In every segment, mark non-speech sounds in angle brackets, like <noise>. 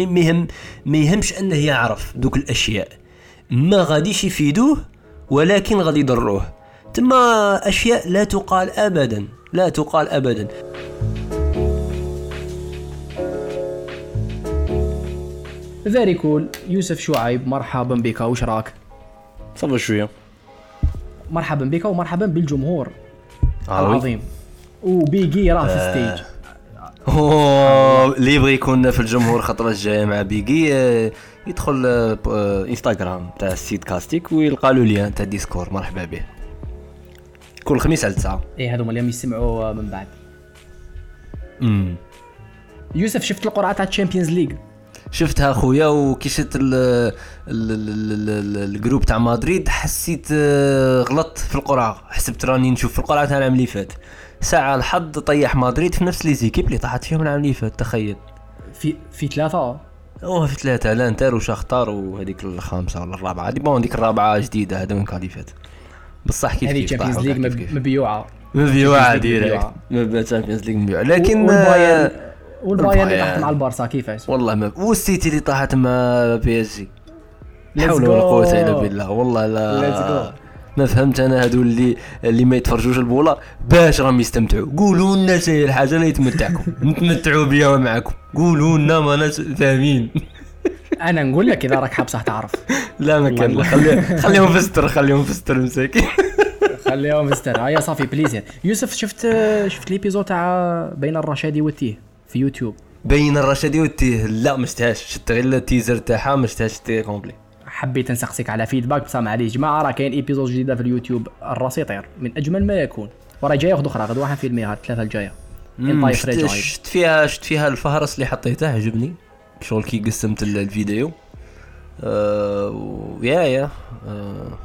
ما يهم ما يهمش انه يعرف دوك الأشياء. ما غاديش يفيدوه ولكن غادي يضروه. تما أشياء لا تقال ابدا لا تقال ابدا. فيري كول يوسف شعيب مرحبا بك. وش راك؟ صبر شوية. مرحبا بك ومرحبا بالجمهور آه، العظيم. وبيجي راه في ستيج أوه اللي يبغي يكون في الجمهور خطره الجايه مع بيجي آه، يدخل آه، آه، إنستغرام تاع السيد كاستيك ويلقى له lien تاع Discord مرحبا به. كل خميس على 9 إيه هذوما اللي يسمعوا من بعد. امم يوسف شفت القرعة تاع ال Champions League شفتها خويا وكي شفت ال- ال- ال- ال- ال groupe تاع مدريد حسيت آه، غلطت في القرعة. حسبت راني نشوف في القرعة تاع العام اللي فات. ساعة الحظ طيح مدريد في نفس les équipes اللي طاحت فيهم العام اللي فات تخيل. في في ثلاثة أوه في ثلاثة. L'Inter وشاختار وهذيك الخامسة ولا الرابعة. دي bon ديك الرابعة جديدة هذا من كان اللي فات. بصح كيف هذه طاحوا ليغ مبيوعة. Champions League ديريكت مبيوعة. Champions League مبيوعة. لكن والبايرن آه، والبايرن اللي. طاحت مع البارسا كيفاش والله ما والسيتي اللي طاحت مع PSG. Let's حول ولا. قوة إلا بالله. والله لا. Let's go. ما فهمت أنا هذو اللي اللي ما يتفرجوش البوله باش راهم يستمتعوا. قولوا لنا شي الحاجة اللي تمتعكم <laughs> نتمتعوا بها ومعكم قولوا لنا ما ناس فاهمين. <laughs> أنا نقول لك إذا راك حابسه تعرف. لا ما كان. خلي <laughs> خليهم في ستر خليهم في ستر مساكين. خليهم مستر هيا صافي plaisir يوسف شفت شفت l'épisode تاع بين الرشادي والتيه في يوتيوب؟ بين الرشادي والتيه؟ لا ما شفتهاش. شفت غير ال teaser تاعها ما شفتهاش complet. حبيت نسقسيك على feedback بصح معليش جماعة راه كاين épisode جديدة في اليوتيوب الراس يطير من أجمل ما يكون. وراه جاية واحدة أخرى غدوه حنفيلميها الثلاثه الجاية. شفت, فيها شفت فيها الفهرس اللي حطيته؟ عجبني. شغل كي قسمت ال- الفيديو. آه يا يا. آه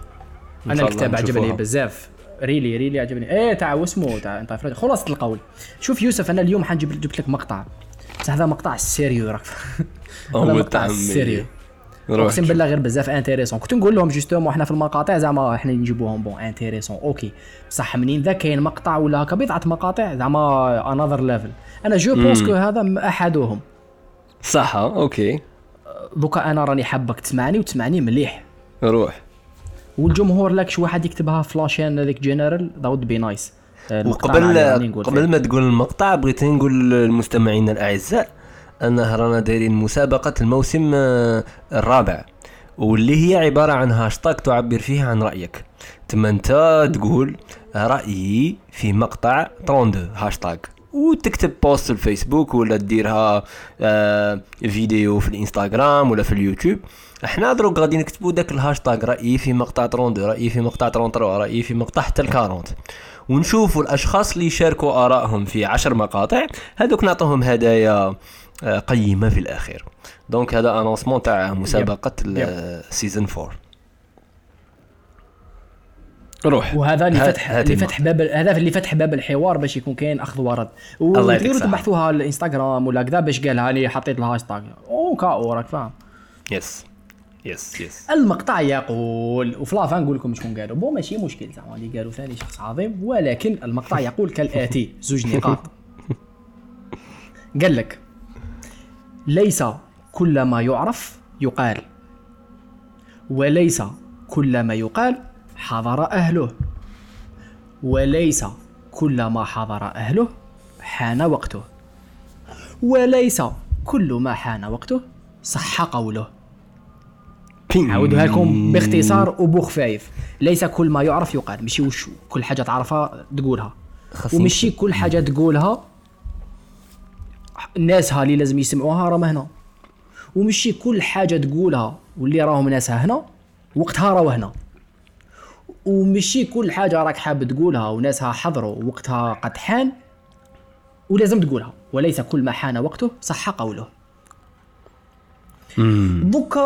أنا الكتاب عجبني. بزاف. really really عجبني. إيه تاع واسمه تاع فريد خلاص القول شوف يوسف أنا اليوم حنجيب جبت لك مقطع. بصح هذا مقطع sérieux راك <laughs> هذا. مقطع sérieux. أقسم بالله غير بزاف intéressant كنت نقول لهم justement إحنا في المقاطع زعما إحنا نجيبوهم. bon intéressant OK بصح منين ذا؟ كاين مقطع ولا هكا؟ بضعة مقاطع زعما another level أنا je pense que هذا احدهم صح OK دوكا أنا راني حابك تسمعني وتسمعني مليح. روح والجمهور لك شي واحد يكتبها في la chaîne هذيك general that would be nice وقبل قبل ما تقول المقطع بغيت نقول للمستمعين الأعزاء انه رانا دايرين مسابقة الموسم آه، الرابع واللي هي عبارة عن هاشتاج تعبر فيه عن رأيك. تما أنت تقول رأيي في مقطع 32 هاشتاج وتكتب post في الفيسبوك ولا ديرها آه فيديو في الإنستغرام ولا في اليوتيوب. إحنا دروك غادي نكتبوا داك الهاشتاج رأيي في مقطع 32 رأيي في مقطع 33 رأيي في مقطع حتى ال 40 ونشوفوا الأشخاص اللي يشاركوا آرائهم في عشر مقاطع. هذوك نعطوهم هدايا قيمة في الاخير donc هذا annoncement تاع مسابقة ال saison 4 روح. وهذا اللي فتح اللي. فتح باب هذا اللي فتح باب الحوار باش يكون كاين أخذ ورد. الصحة. تبحثوها على الإنستغرام ولا كذا باش قالها لي حطيت الهاشتاج au cas où راك فاهم. yes yes yes المقطع يقول وفي la fin نقول لكم شكون قالوا. bon ماشي مشكل زعما اللي قالوا ثاني شخص عظيم. ولكن المقطع يقول كالآتي. زوج نقاط. <laughs> قال لك ليس كل ما يعرف يقال. وليس كل ما يقال حضر أهله. وليس كل ما حضر أهله حان وقته. وليس كل ما حان وقته صح قوله. عاودها لكم باختصار وبخفايف ليس كل ما يعرف يقال. ماشي وش كل حاجة تعرفها تقولها. وماشي كل حاجة تقولها ناسها اللي لازم يسمعوها راهم هنا. وماشي كل حاجة تقولها واللي راهم ناسها هنا وقتها راهو هنا. وماشي كل حاجة راك حاب تقولها وناسها حضروا وقتها قد حان ولازم تقولها. وليس كل ما حان وقته صح قوله. دوكا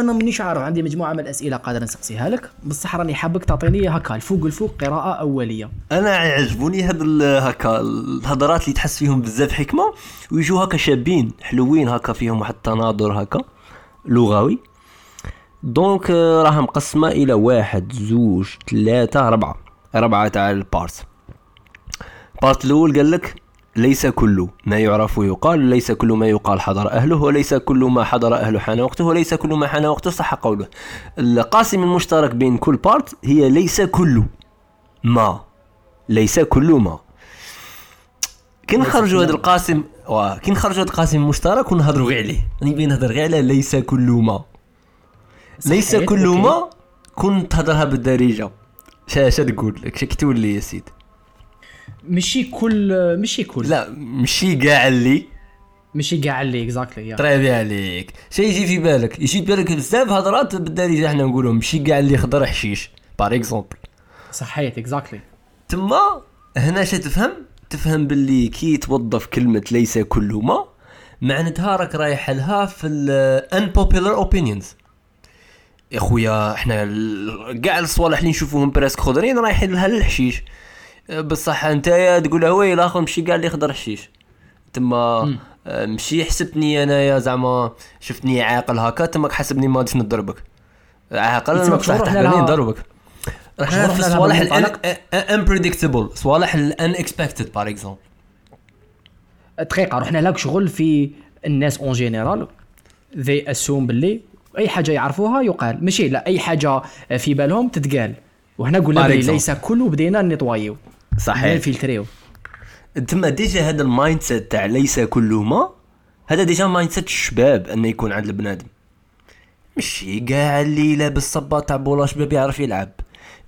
أنا مانيش عارف عندي مجموعة من الأسئلة قادر نسقسيها لك. بصح راني حابك تعطيني هكا الفوق الفوق قراءة أولية. أنا عجبوني هاد هكا الهضرات اللي تحس فيهم بزاف حكمة ويجوا هكا شابين حلوين هكا فيهم واحد التناظر هكا لغوي. donc آه، راها مقسمة إلى واحد زوج ثلاثة ربعة. ربعة تاع ال part. ال part الأول قال لك ليس كل ما يعرف يقال ليس كل ما يقال حضر أهله وليس كل ما حضر أهله حان وقته وليس كل ما حان وقته صح قوله. القاسم المشترك بين كل part هي ليس كل ما. ليس كل ما. كي نخرجوا هذا القاسم كي نخرجوا هذا القاسم المشترك ونهضروا غير عليه. نبي نهضر غير على ليس كل ما. ليس كل ما كنت تهضرها بالدارجة. شا تقول لك كي تولي يا سيدي. ماشي كل ماشي كل. لا ماشي كاع اللي ماشي كاع اللي exactly طري عليك. شي يجي في بالك. يجي في بالك بزاف هضرات بالدارجه إحنا نقولهم ماشي كاع اللي خضر حشيش par exemple صحيت exactly تما هنا شا تفهم؟ تفهم باللي كي توظف كلمة ليس كل ما معناتها راك رايح لها في ال unpopular opinions يا خويا إحنا كاع الصوالح اللي نشوفوهم presque خضرين رايحين لها للحشيش. بصح انت تقول هو الآخر مشي كاع اللي خضر حشيش. تما آه، مشي حسبتني أنايا زعما شفتني عاقل هكا تما حسبني ما غاديش نضربك. عاقل بصح تحبني نضربك. رحنا في الصوالح ال unpredictable صوالح ال unexpected par exemple دقيقة رحنا لك شغل في الناس en général they assume باللي أي حاجة يعرفوها يقال. ماشي لا أي حاجة في بالهم تتقال. وهنا قلنا ليس كله بدينا نطوايو صحيح. نفلتريو تما déjà هذا ال mindset تاع ليس كل ما هذا déjà mindset الشباب انه يكون عند البنادم. مشي كاع اللي لابس صباط تاع بولا شباب يعرف يلعب.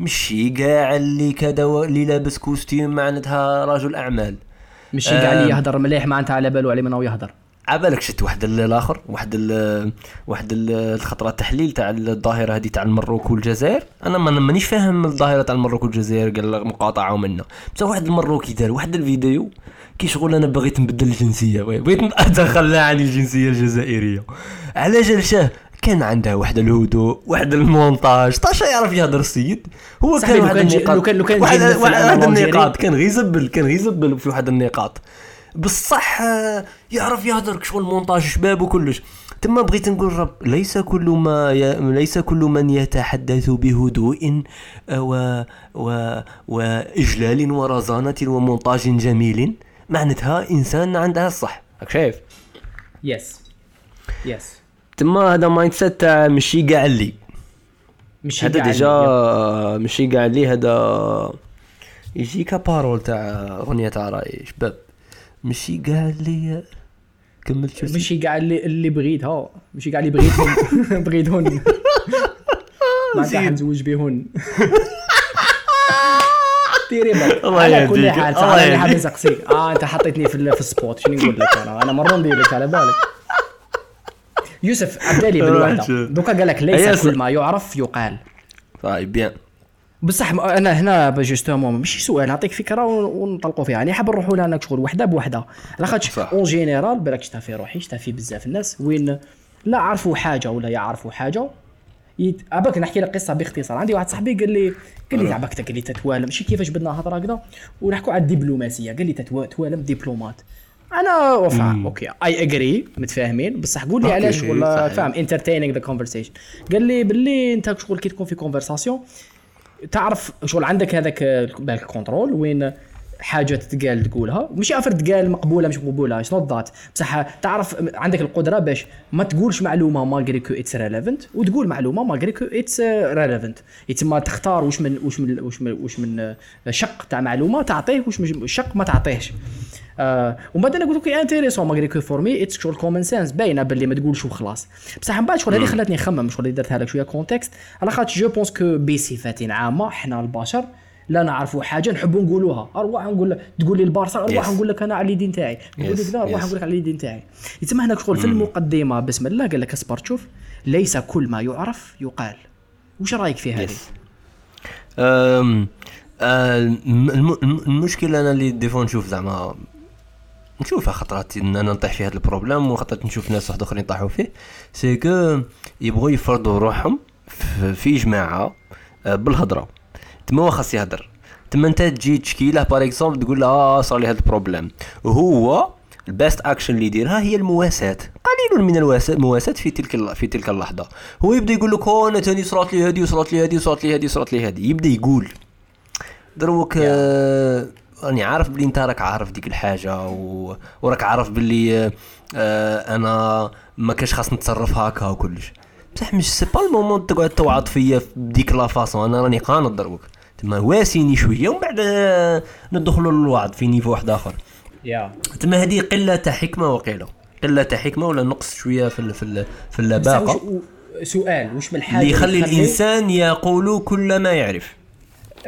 مشي كاع اللي كذا اللي لابس costume معناتها رجل أعمال. مشي كاع اللي يهضر مليح معناتها على بالو على من يهضر عبالك شت واحد الآخر واحد ال واحد الخطرة تحليل تاع الظاهرة هذه تاع المروك والجزائر. أنا ما مانيش فاهم الظاهرة تاع المروك والجزائر قال مقاطعة منا بصح واحد المروكي دار واحد الفيديو كي شغل أنا بغيت نبدل الجنسية. بغيت <laughs> اتخلى عن الجنسية الجزائرية. على جال كان عنده واحد الهدوء واحد المونتاج. طاش يعرف يهضر السيد؟ هو كان واحد النقاط لو كان لو كان واحد النقاط كان غير يزبل كان غير يزبل في واحد النقاط بصح يعرف يهضر شغل مونتاج شباب وكلش. تما بغيت نقول رب ليس كل ما ي... ليس كل من يتحدث بهدوء و... و... وإجلال ورزانه ومونتاج جميل. معناتها إنسان عندها الصح. راك شايف؟ yes yes تما هذا mindset تاع ماشي كاع اللي ماشي هذا déjà ماشي كاع اللي هذا يجيك parole تاع أغنية تاع راي شباب. ماشي كاع اللي كملت شو ماشي كاع اللي اللي بغيتها ماشي كاع اللي بغيتهم <laughs> بغيتهن <laughs> ما كاع نزوج بهن ديري <laughs> الله على كل حال الله أنا حاب نسقسيك آه أنت حطيتني في في ال spot. شنو نقول لك أنا؟ أنا مرة ندير لك على بالك. يوسف عبدالي بالوحده دوكا قال لك ليس كل ما يعرف يقال. très bien. بصح أنا هنا justement ماشي سؤال نعطيك فكرة ونطلقوا فيها. يعني حاب نروحوا لها شغل وحده بوحدة. لاخاطش en général بالك شتا في روحي شتا في بزاف الناس وين لا عرفوا حاجة ولا يعرفوا حاجة يت... أباك نحكي لك قصة باختصار. عندي واحد صاحبي قال لي قال لي تعبك قال لي تتوالم. ماشي كيفاش بدنا هضرة هكذا؟ ونحكوا على الدبلوماسية. قال لي تتوالم diplomate. أنا enfin okay. I agree متفاهمين. بصح قول لي علاش ولا فاهم؟ entertaining the conversation قال لي باللي أنت شغل كي تكون في conversation تعرف شغل عندك هذاك بالك control وين حاجة تتقال تقولها. مش افر تقال مقبولة مش مقبولة it's not that بصح تعرف عندك القدرة باش ما تقولش معلومة malgré que it's relevant وتقول معلومة malgré que it's relevant يتما تختار واش من واش من واش من, واش من شق تاع معلومة تعطيه واش من شق ما تعطيهش. آه ومن بعد أنا قلت لك intéressant malgré que for me it's شغل common sense باينة باللي ما تقولش وخلاص. بصح من بعد شغل هذه خلاتني نخمم شغل درتها لك شوية context على خاطر je pense que بصفة عامة حنا البشر لا نعرفوا حاجة نحبوا نقولوها. أروح نقول تقول لي البارسا أروح نقول لك أنا على اليدين تاعي. تقول لي كذا أروح نقول لك على اليدين تاعي. يتسمى هناك شغل في المقدمة. بسم الله قال لك اصبر تشوف ليس كل ما يعرف يقال. وش رأيك في هذه؟ المشكلة أنا اللي des fois نشوف زعما نشوفها خطرات إن أنا نطيح في هذا ال problème وخطرات نشوف ناس واحد اخرين يطيحوا فيه. c'est que يبغوا يفرضوا روحهم في جماعة آه، بالهضرة. تما هو خاص يهضر. تما أنت تجي تشكي له par exemple تقول له آه صار لي هذا ال problème. وهو ال best action اللي يديرها هي المواساة. قليل من المواساة في تلك في تلك اللحظة. هو يبدأ يقول لك أنا تاني صرات لي هذه وصرات لي هذه وصرات لي هذه وصرات لي هذه يبدأ يقول. دروك آه راني عارف بلي انت راك عارف ديك الحاجة و... وراك عارف بلي آه أنا ما كاش خاص نتصرف هكا وكلش بصح مش c'est pas le moment تقعد توعظ فيا بديك la façon. أنا راني قانط دروك تما واسيني شوية ومن بعد آه، ندخلوا للوعظ في niveau واحد آخر. yeah. تما هذه قلة حكمة وقيلة. قلة حكمة ولا نقص شوية في في في اللباقه سؤال واش من الحاجة اللي يخلي الإنسان يقول كل ما يعرف.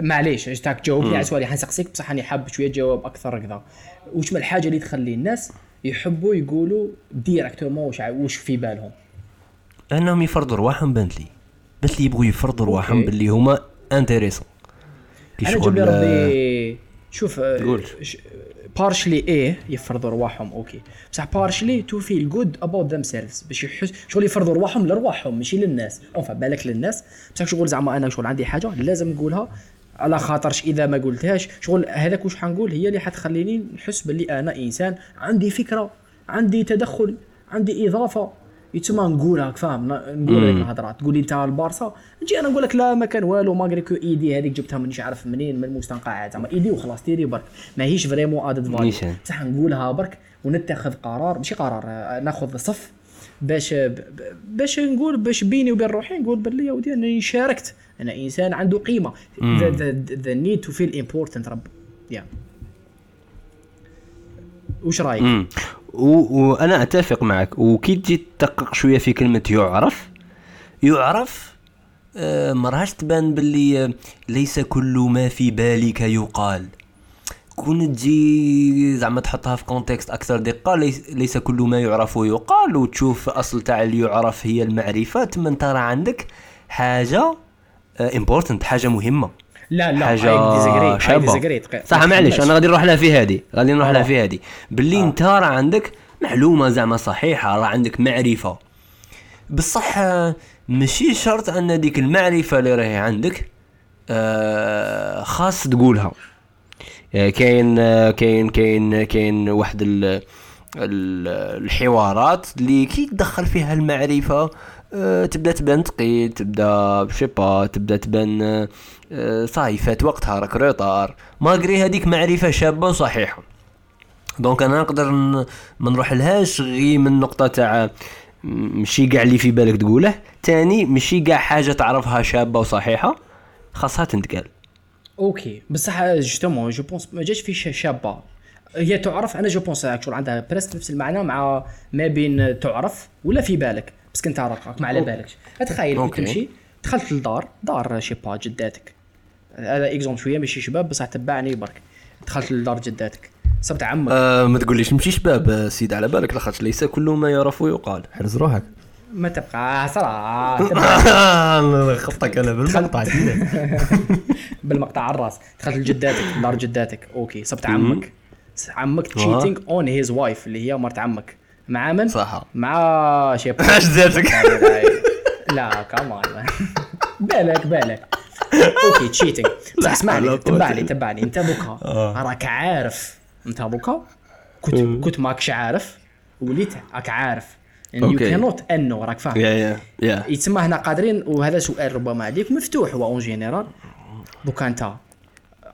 معليش جيتك تجاوبني على سؤالي حنسقسيك بصح راني حاب شوية تجاوب أكثر هكذا واش من الحاجة اللي تخلي الناس يحبوا يقولوا directement واش واش في بالهم؟ أنهم يفرضوا رواحهم بانت لي بانت لي يبغوا يفرضوا رواحهم باللي هما intéressants كي شغل ربي شوف partially إيه يفرضوا رواحهم okay. بصح partially to feel good about themselves باش يحس شغل يفرضوا رواحهم لرواحهم ماشي للناس. enfin بالك للناس. بصح شغل زعما أنا شغل عندي حاجة لازم نقولها على خاطرش إذا ما قلتهاش. شغل هذاك واش حنقول؟ هي اللي حتخليني نحس باللي أنا إنسان عندي فكرة عندي تدخل عندي إضافة. يتسمى نقولها فاهم نقول لك الهضرة. تقول لي أنت البارسا نجي أنا نقول لك لا ما كان والو malgré que idée هذيك جبتها مانيش عارف منين من المستنقعات. زعما idée وخلاص tirée برك. ماهيش vraiment added value بصح نقولها برك ونتخذ قرار. ماشي قرار آه، ناخذ صف باش باش نقول باش بيني وبين روحي نقول باللي يا ودي أنني شاركت. أنا إنسان عنده قيمة. the need to feel important رب. yeah وش رأيك؟ وأنا أتفق معك. وكي تجي تدقق شوية في كلمة يعرف يعرف آه تبان باللي آه، ليس كل ما في بالك يقال. كون تجي زعما تحطها في contexte أكثر دقة ليس كل ما يعرف يقال وتشوف أصل تاع اللي يعرف هي المعرفة. تما ترى عندك حاجة importante آه، حاجة مهمة. لا لا حاجة شابة. صح معليش أنا غادي نروح لها في هذه غادي نروح لها في هذه باللي آه. أنت راه عندك معلومة زعما صحيحة راه عندك معرفة. بصح ماشي شرط أن ديك المعرفة اللي راهي عندك آه خاص تقولها. آه، كاين كاين كاين كاين واحد الحوارات اللي كي تدخل فيها المعرفة. أه تبدا تبان ثقيل تبدا بشي با تبدا تبان أه صاي فات وقتها راك retard malgré هذيك معرفة شابة وصحيحة. donc أنا نقدر ما لهاش غير من نقطة تاع ماشي كاع اللي في بالك تقوله. تاني ماشي كاع حاجة تعرفها شابة وصحيحة خاصها تنتقال okay بصح justement je pense ما جاش في شابة. هي تعرف أنا je pense عندها presque نفس المعنى مع ما بين تعرف ولا في بالك. بس كنت راك ما على بالكش تخيل كي تمشي دخلت للدار دار je sais pas جداتك. هذا exemple شوية ماشي شباب بصح تبعني برك. دخلت لدار جداتك. صبت عمك. آه ما تقوليش نمشي شباب سيد على بالك لاخاطش ليس كل ما يعرف يقال. حرز روحك. ما تبقى صراحة <laughs> خطك أنا بالمقطع <laughs> بالمقطع على الراس. دخلت لجداتك دار جداتك. أوكي صبت عمك. عمك cheating on his wife اللي هي مرت عمك. مع من؟ صح. مع شي اش ذاتك لا كمان <laughs> بالك بالك. أوكي cheating بصح اسمعني تبعني تبعني. en tout cas آه. راك عارف. en tout cas كنت كنت ماكش عارف. وليت راك عارف. يو كانوت أنه راك فاهم. يا يا يتسمى هنا قادرين وهذا سؤال ربما عليك مفتوح هو en général دوكا أنت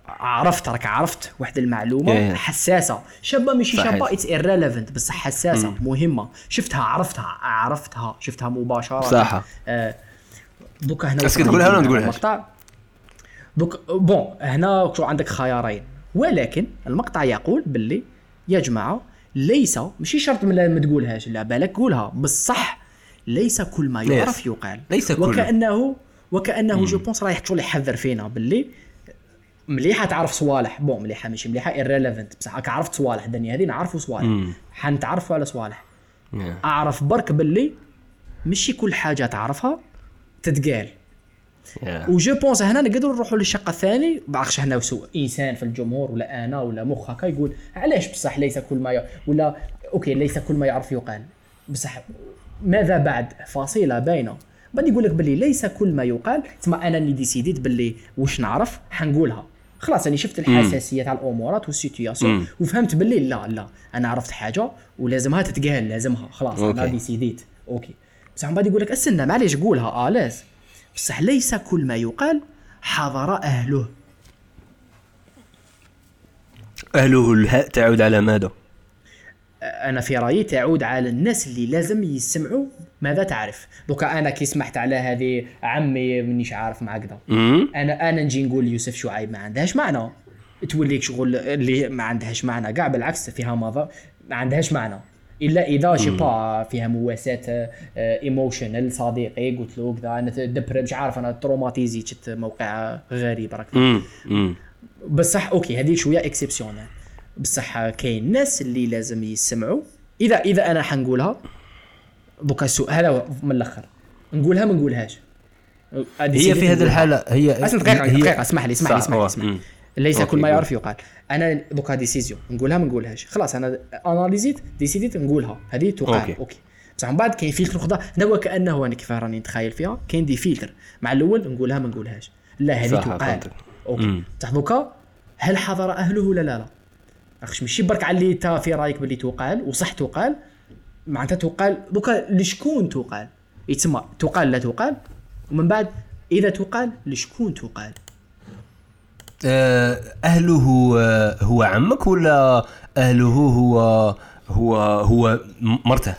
عرفت راك عرفت واحد المعلومة yeah. حساسة. شابة ماشي شابة it's irrelevant بس حساسة mm. مهمة. شفتها عرفتها عرفتها شفتها مباشرة. صح. آه دوكا هنا بس تقولها ولا تقولها المقطع. donc bon هنا عندك خيارين. ولكن المقطع يقول باللي يا جماعة ليس ماشي شرط من ما تقولهاش لا بالك قولها. بصح ليس كل ما يعرف يقال. ليس كل. وكانه وكأنه je pense رايح شغل يحذر فينا باللي مليحة تعرف صوالح. bon مليحة ماشي مليحة irrelevant بصح راك عرفت صوالح الدنيا هذه نعرفوا صوالح. حنتعرفوا على صوالح؟ yeah. أعرف برك باللي ماشي كل حاجة تعرفها تتقال. Yeah. و je pense هنا نقدروا نروحوا للشق الثاني. بعرفش هنا سوء إنسان في الجمهور ولا أنا ولا مخ هكا يقول علاش بصح ليس كل ما ي... ولا أوكي ليس كل ما يعرف يقال. بصح ماذا بعد؟ فاصلة باينه بعد يقول لك باللي ليس كل ما يقال. تسمى أنا اللي ديسيديت باللي واش نعرف؟ حنقولها. خلاص أنا شفت الحساسية تاع الأمورات وال situation وفهمت باللي لا لا أنا عرفت حاجة ولازمها تتقال لازمها. خلاص أنا ديسيديت. أوكي. بصح من بعد يقول لك استنى معليش قولها. à l'aise بصح ليس كل ما يقال حضر أهله. أهله الهاء تعود على ماذا؟ أنا في رأيي تعود على الناس اللي لازم يسمعوا ماذا تعرف. دوكا أنا كي سمحت على هذه عمي مانيش عارف مع كذا أنا أنا نجي نقول يوسف شعيب ما عندهاش معنى. توليك شغل اللي ما عندهاش معنى. كاع بالعكس فيها مضى ما عندهاش معنى. إلا إذا je sais pas فيها مواساة emotional آه، صديقي قلت له كذا أنا دبر مش عارف أنا traumatisé شت موقع غريب راك بصح أوكي هذه شوية exceptionnel بصح كاين ناس اللي لازم يسمعوا. إذا إذا أنا حنقولها دوكا السؤال هذا من الأخر. نقولها ما نقولهاش. هي في هذه الحالة هي دقيقة دقيقة اسمح لي اسمح لي اسمح لي, اسمح لي. ليس كل ما يعرف يقال. أنا دوكا décision نقولها ما نقولهاش. خلاص أنا اناليزيت ديسيديت نقولها. هذه تقال. أوكي, أوكي. بصح من بعد كاين فلتر أخرى هذا هو كأنه أنا كيف راني نتخيل فيها. كاين des filtres. مع الأول نقولها ما نقولهاش. لا هذه تقال. أوكي. بصح دوكا هل حضر أهله ولا لا؟ لا. راكش ماشي برك على اللي انت في رأيك باللي تقال وصح تقال. معناتها تقال. دوكا لشكون تقال؟ يتسمى تقال لا تقال. ومن بعد إذا تقال لشكون تقال؟ أهله آه، هو عمك ولا أهله هو هو هو مرته؟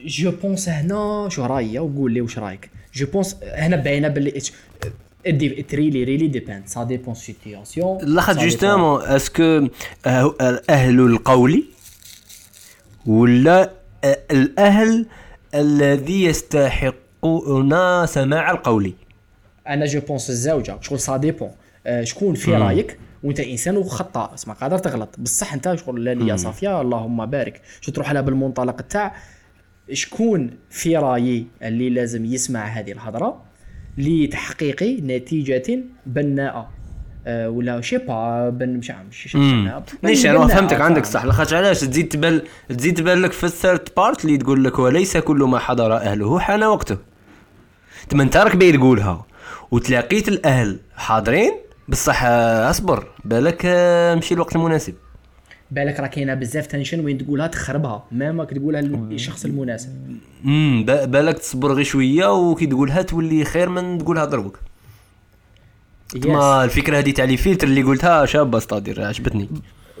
je pense هنا شو رايي وقول لي واش رأيك. je pense هنا باينه باللي it really really depends ça dépend situation لاخاطش justement est-ce que أهل القول ولا الأهل الذي يستحقون سماع القول؟ أنا je pense الزوجة. شغل ça dépend شكون في رايك؟ وانت انسان وخطا اسمع قادر تغلط. بصح انت شغل لا نيه صافية اللهم بارك. شو تروح لها بالمنطلق تاع شكون في رايي اللي لازم يسمع هذه الهضرة لتحقيق نتيجة بناءة؟ أه ولا je sais pas ben مش عارف مش ليش أنا فهمتك عندك صح. لاخاطش علاش؟ تزيد تبان تزيد تبان لك في ال third part اللي تقول لك وليس كل ما حضر أهله حان وقته. تما انت راك باغي تقولها وتلاقيت الأهل حاضرين بصح اصبر. بالك مشي الوقت المناسب. بالك راه كاينة بزاف tension وين تقولها تخربها. ما ماك تقولها للشخص المناسب. امم بالك تصبر غير شوية وكي تقولها تولي خير من تقولها ضربك ما الفكرة هذه تاع les filtres اللي قلتها شابة c'est-à-dire عجبتني.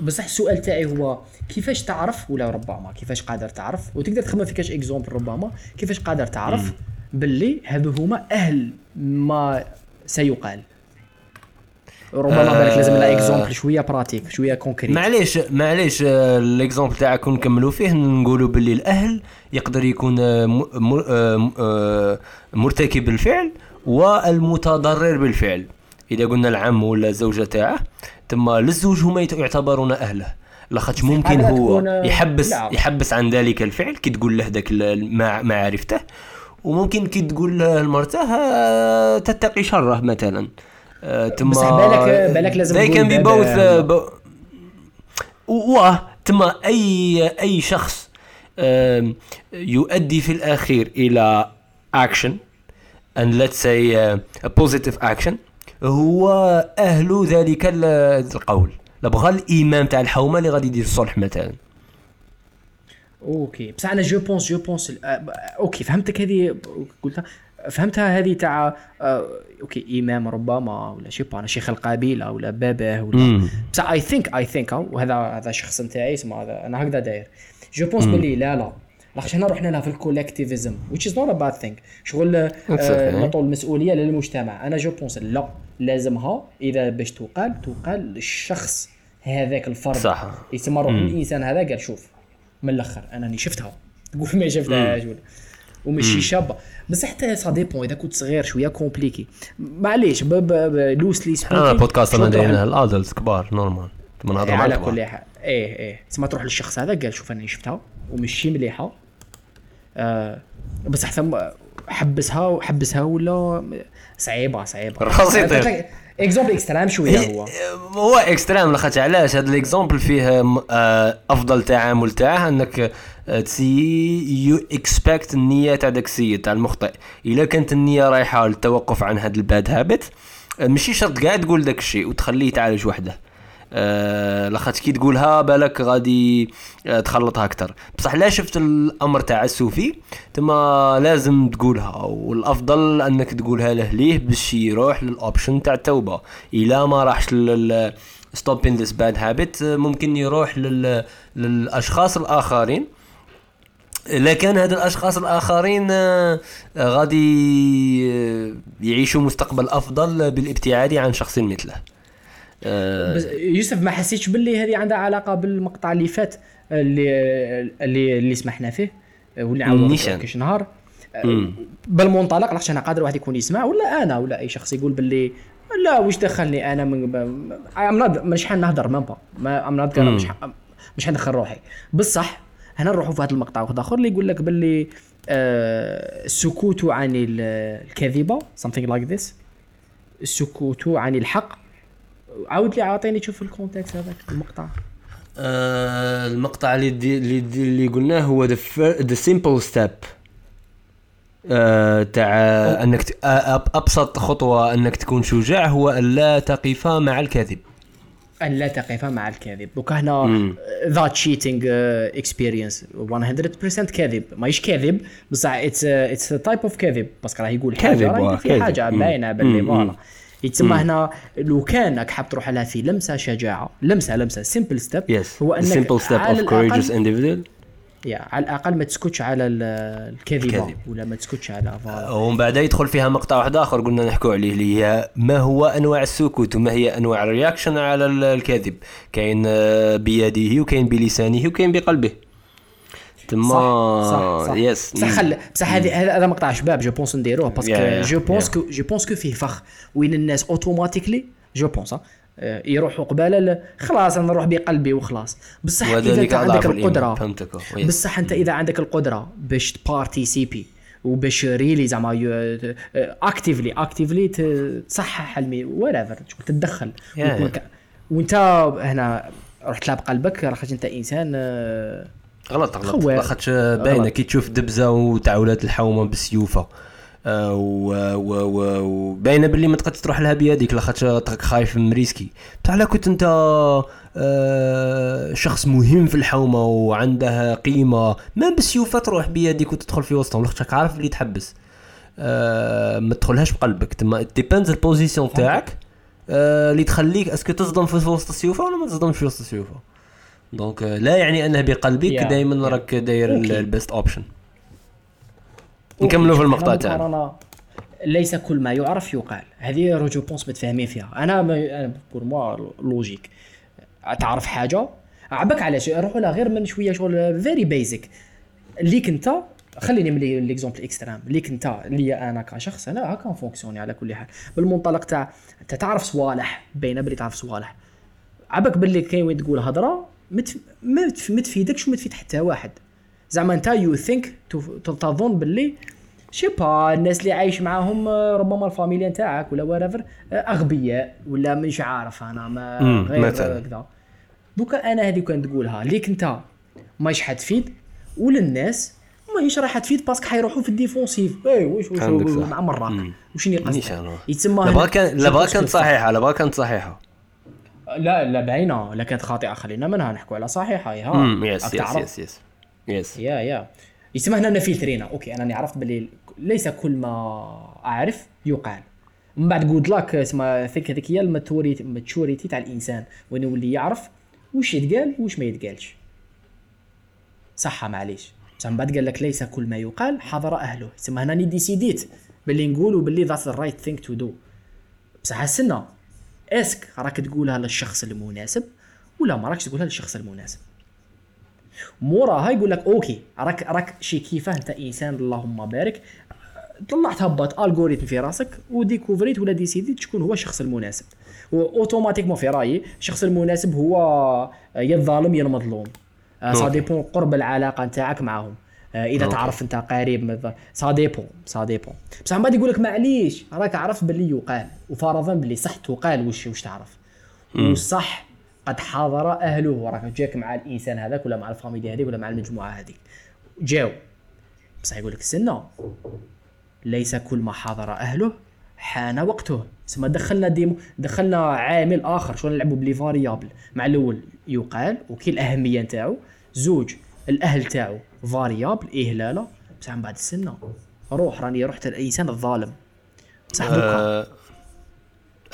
بصح السؤال تاعي هو كيفاش تعرف ولا ربما كيفاش قادر تعرف؟ وتقدر تخمم في كاش exemple ربما كيفاش قادر تعرف باللي هذو هما أهل ما سيقال؟ ربما بالك لازم لها exemple شوية pratique شوية concrète. معليش معليش ال exemple تاعك نكملوا فيه نقولوا باللي الأهل يقدر يكون آه، آه، مرتكب الفعل والمتضرر بالفعل. إذا قلنا العم ولا الزوجة تاعه ثم للزوج هما يعتبرون أهله. لاخاطش ممكن هو يحبس لا. يحبس عن ذلك الفعل كي تقول له ذاك ما عرفته وممكن كي تقول لمرته آه، تتقي شره مثلا. آه، تما بس بالك بالك لازم they can be both واه تما اي أي شخص يؤدي في الأخير إلى action and let's say uh, a positive action هو أهل ذلك القول. لبغى الامام تاع الحومة اللي غادي يدير الصلح مثلا. أوكي. بصح أنا je pense je pense أوكي فهمتك هذه قلتها. فهمتها هذه تاع آه okay إمام ربما ولا شي أنا شيخ القبيلة ولا باباه ولا بصح I think I think وهذا هذا شخص نتاعي اسمه هذا أنا هكذا داير. je pense بلي لا لا. لاخاطش هنا رحنا لها في ال collectivism which is not a bad thing. شغل آه نعطوا المسؤوليه للمجتمع. أنا je pense لا لازمها. إذا باش تقال تقال للشخص هذاك الفرد. صح. يسمى روح الإنسان هذا قال شوف من الأخر أنا شفتها. <laughs> تقول ما شفتهاش. وماشي شابه بس حتى ça dépend إذا كنت صغير شوية compliqué معليش loosely speaking آه بودكاست أنا دايرينها لل adults كبار normal نهضر على كل حال. إيه إيه. تسمى تروح للشخص هذا قال شوف أنا شفتها ومشي مليحة. آه بس حتى حبسها وحبسها ولا صعيبة صعيبة. راسي يطير exemple extrême شوية هو. هو extrême لاخاطش علاش؟ هذا ال exemple فيه آه، أفضل تعامل تاعه إنك تسي you expect النية تاع داك السيد تاع المخطئ. إلا كانت النية رايحة للتوقف عن هذا ال bad habit ماشي شرط كاع تقول داك الشيء وتخليه يتعالج وحده. آه لاخاطش كي تقولها بالك غادي آه تخلطها أكثر بصح لا شفت الأمر تاع السوفي تما لازم تقولها. والأفضل أنك تقولها له ليه باش يروح لل option تاع التوبة. إلا ما راحش stopping this bad habit ممكن يروح لل... للأشخاص الآخرين. لكن هذا الأشخاص الآخرين آه، غادي آه، يعيشوا مستقبل أفضل بالابتعاد عن شخص مثله. آه، بس يوسف ما حسيتش باللي هذه عندها علاقة بالمقطع اللي فات اللي اللي, اللي سمحنا فيه واللي عاود كاش نهار. بالمنطلق لاش أنا قادر واحد يكون يسمع ولا أنا ولا أي شخص يقول باللي لا واش دخلني أنا من مش حنهضر même pas. ما مش مش حندخل روحي. بصح هنا نروحوا في هذا المقطع واحد آخر اللي يقول لك باللي آه السكوت عن الكذبة something like this. السكوت عن الحق. عاود لي عاطيني تشوف ال context هذاك المقطع. آه المقطع اللي دي اللي, دي اللي قلناه هو the simple step تاع أنك أبسط خطوة أنك تكون شجاع هو أن لا تقف مع الكذب أن لا تقف مع الكذب. دوكا هنا the cheating experience 100% كذب. ماهيش كذب بصح it's it's type of كذب. parce que راه يقول حاجة راه في حاجة باينة باللي voilà. يتسمى هنا لو كان راك حاب تروح لها في لمسة شجاعة. لمسة لمسة simple step yes. هو أنك simple step of courageous individual يا على الأقل ما تسكتش على الكذبة الكذب. ولا ما تسكتش على ومن بعد يدخل فيها مقطع واحد آخر قلنا نحكوا عليه اللي هي ما هو أنواع السكوت وما هي أنواع ال reaction على الكذب. كاين آه، بيده وكاين بلسانه وكاين بقلبه. تما صح صح. yes. بصح خل بصح هذا هذا مقطع شباب je pense نديروه parce que je pense je pense que فيه فخ. وين الناس automatically je pense يروحوا قباله خلاص أنا نروح بقلبي وخلاص. بصح إذا أنت عندك القدره بصح أنت إذا عندك القدرة باش ت participer وباش really زعما actively actively تصحح المي whatever تتدخل. وأنت هنا رحت لها بقلبك راك أنت إنسان آه، غلط غلط. لاخاطش باينة. كي تشوف دبزة وتعولات الحومة بالسيوفه آه، وباينه باللي ما تقدرش تروح لها بيديك لاخاطش راك خايف من risquer. بصح لا كنت انت آه، شخص مهم في الحومة وعنده قيمة ما بالسيوفة تروح بيديك وتدخل في وسطهم لاخاطش عارف اللي تحبس. آه، ما تدخلهاش بقلبك تما depends ال position تاعك اللي تخليك est-ce que تصدم في وسط السيوفة ولا ما تصدمش في وسط السيوفة. donc لا يعني أنه بقلبك دائما راك داير ال best option نكملوا في المقطع تاعنا ليس كل ما يعرف يقال. هذه جو بونس متفاهمين فيها. أنا pour moi logique تعرف حاجة؟ عبك علاش روحوا لها غير من شوية شغل very basic ليك أنت خليني من les exemples extrêmes ليك أنت لي أنا كشخص أنا هكا fonctionner على كل حال. بالمنطلق تاع أنت تعرف صوالح باينة بلي تعرف صوالح. عبك باللي كاين وين تقول هضرة ما تفيدكش وما تفيد حتى واحد. زعما انت you think تظن باللي je sais pas الناس اللي عايش معاهم ربما الفاميليا نتاعك ولا whatever أغبياء ولا مش عارف أنا ما غير كذا. دوكا أنا هذه كنت تقولها ليك أنت ماهيش حتفيد وللناس ماهيش راح تفيد parce que حيروحوا في ال défensive. اي واش واش مع مراك وشني قصدك يتسمى لا كان لا كانت صحيحة لا كانت صحيحة. لا لا باينه لا كانت خاطئة خلينا منها نحكوا على صحيحة ها yes yes yes yes yes yeah yeah يسمى هنا فلترينا. okay أنا عرفت باللي ليس كل ما أعرف يقال. من بعد جود لاك اسمها ثيك هذيك هي ال maturity تاع الإنسان. وين يولي يعرف واش يتقال واش ما يتقالش. صح معليش. من بعد قال لك ليس كل ما يقال حضر أهله. تسمى هنا ديسيديت باللي نقولوا باللي that's the right thing to do بصح السنة اسك راك تقولها للشخص المناسب ولا ما راكش تقولها للشخص المناسب. موراها يقول لك OK راك راك شي كيفاه أنت إنسان؟ اللهم بارك. طلعت هبط algorithme في راسك وديكوفريت ولا ديسيديت شكون هو الشخص المناسب. و automatiquement في رأيي الشخص المناسب هو يا الظالم يا المظلوم. ça dépend قرب العلاقة نتاعك معهم آه، إذا OK. تعرف أنت قريب ça dépend ça dépend بصح من بعد يقول لك معليش راك عرفت باللي يقال وفرضا باللي صح تقال وش وش تعرف. وصح قد حاضر أهله. وراك جاك مع الإنسان هذاك ولا مع الفاميليا هذيك ولا مع المجموعة هذيك جاو. بصح يقول لك استنى ليس كل ما حاضر أهله حان وقته. ثم دخلنا ديمو دخلنا عامل آخر. شلون نلعبوا بلي فاريابل؟ مع الأول يقال وكي الأهمية نتاعو زوج الأهل تاعو فاريابل اهلاله بصح من بعد السنة. روح راني رحت الانسان الظالم. بصح دوكا. أه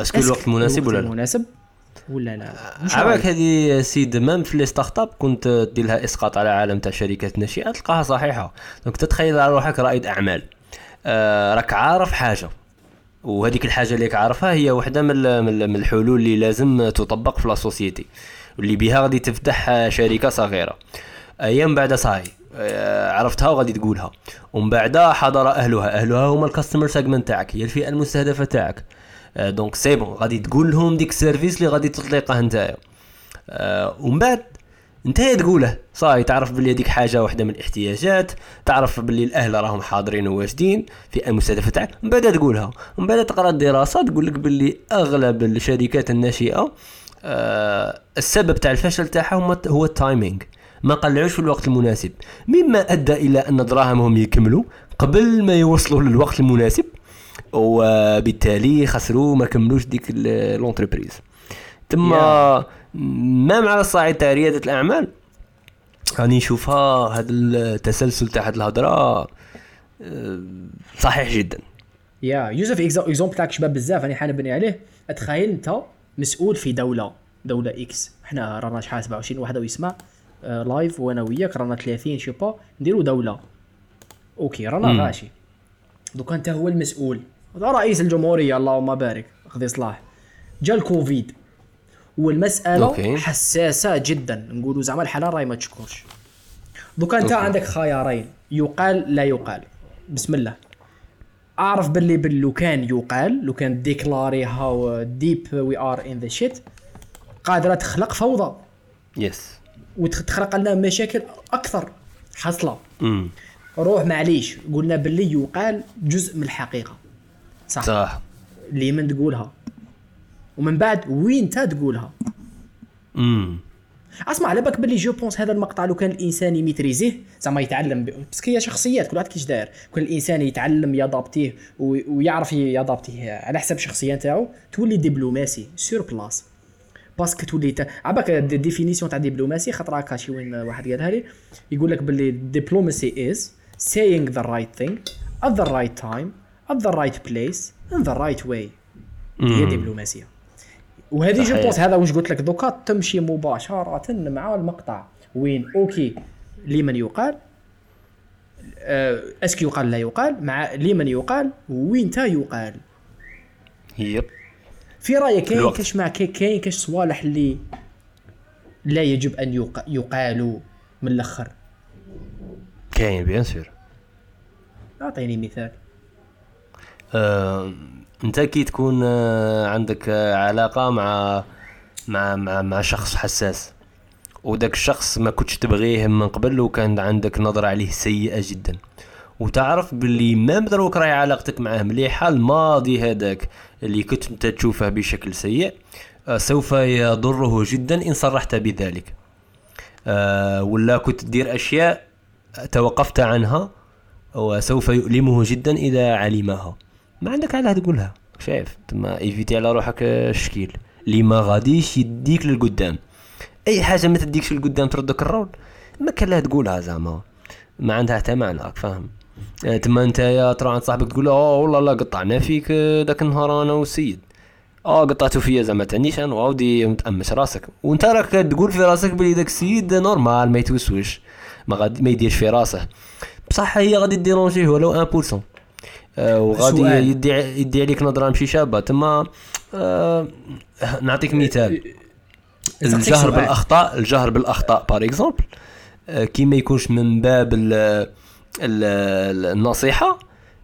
est-ce que الوقت مناسب ولا لا؟ مناسب. ولا لا؟ عباك هذه c'est même في les start-ups كنت دير لها إسقاط على عالم تاع شركات الناشئه تلقاها صحيحة. donc تتخيل روحك رائد أعمال. آه راك عارف حاجة. وهذيك الحاجة اللي عارفها هي واحدة من من الحلول اللي لازم تطبق في la société. واللي بها غادي تفتح شركة صغيرة. أيام بعد صاي آه، عرفتها وغادي تقولها. ومن بعد حضر أهلها. أهلها هما ال customer segment تاعك. هي الفئة المستهدفة تاعك. donc c'est bon غادي تقول لهم ديك ال service اللي غادي تطلقه نتايا. آه، ومن بعد انت تقوله صاي تعرف باللي هذيك حاجة واحدة من الاحتياجات تعرف باللي الأهل راهم حاضرين وواجدين في المستهدفه تاعك من بعد تقولها. من بعد تقرا الدراسة تقول لك باللي أغلب الشركات الناشئة آه السبب تاع الفشل تاعها هو ال timing ما قلعوش في الوقت المناسب. مما أدى إلى أن دراهمهم يكملوا قبل ما يوصلوا للوقت المناسب وبالتالي خسروا ما كملوش ديك l'entreprise ثم même على الصعيد تاع رياده الأعمال. راني نشوفها هذا التسلسل تاع هذه الهضرة آه، صحيح جدا. يا يوسف exemple تاعك شباب بزاف راني حانبني عليه. اتخيل انت مسؤول في دولة دولة X إحنا رانا شحال 27 واحد ويسمع آه live وأنا وياك رانا 30 je sais pas نديرو دولة. OK رانا غاشي. دوكا أنت هو المسؤول. رئيس الجمهورية اللهم بارك خذي صلاح جا الكوفيد والمسألة OK. حساسة جدا نقولوا زعما الحاله راهي ما تشكرش. دوكا أنت عندك خيارين يقال لا يقال. بسم الله. أعرف باللي لو كان يقال لو كان déclaré how deep we are in the shit قادرة تخلق فوضى. yes yes. وتخلق لنا مشاكل أكثر حصلة. mm. روح معليش قلنا باللي يقال جزء من الحقيقة. صح. صح. اللي من تقولها. ومن بعد وين تا تقولها. امم اسمع على بالك باللي je pense هذا المقطع لو كان الإنسان يميتريزيه زعما يتعلم parce que هي شخصيات كل واحد كيش داير. كل الانسان يتعلم يادابتيه ويعرف يادابتيه على حسب الشخصيه نتاعو تولي دبلوماسي sur place parce que تولي تا عباك ال définition تاع دبلوماسي خاطر هكا شي وين واحد قالها لي. يقول لك باللي diplomacy is saying the right thing at the right time at the right place in the right way. هي دبلوماسية. وهذه je pense هذا واش قلت لك دوكا؟ تمشي مباشرة مع المقطع. وين؟ OK. لمن يقال؟ آه، est-ce que يقال لا يقال. مع لمن يقال؟ وين تا يقال؟ yep في رأيك كاين كاش مع كاين كاش صوالح اللي لا يجب أن يقالوا من الأخر؟ كاين bien sûr. أعطيني مثال. انت كي تكون آه، عندك آه، علاقة مع مع مع, مع شخص حساس. وداك الشخص ما كنتش تبغيه من قبل وكان عندك نظرة عليه سيئة جدا. وتعرف باللي ما دروك راهي علاقتك معاه مليحه الماضي هذاك اللي كنت انت تشوفه بشكل سيء سوف يضره جدا إن صرحت بذلك. ولا كنت تدير أشياء توقفت عنها وسوف يؤلمه جدا إذا علمها. ما عندك علاه تقولها. شايف. تما إيفيتي على روحك الشكيل اللي ما غاديش يديك للقدام. أي حاجة ما تديكش للقدام تردك الرول ما كان لها تقولها زعما. ما عندها حتى معنى فاهم. آه، تما أنت يا ترى عند صاحبك تقول آه والله لا قطعنا فيك ذاك النهار أنا والسيد. آه قطعتو فيا زعما تانيش أنا وعاودي متامش راسك. وأنت راك تقول في راسك بلي داك السيد نورمال ما يتوسوش. ما غادي ما يديرش في راسه. بصح هي غادي ديرونجيه ولو 1% آه، وغادي يدي يدي عليك نظرة ماشي شابة. تما آه نعطيك مثال. الجهر بالأخطاء الجهر بالأخطاء par exemple آه كي ما يكونش من باب ال النصيحة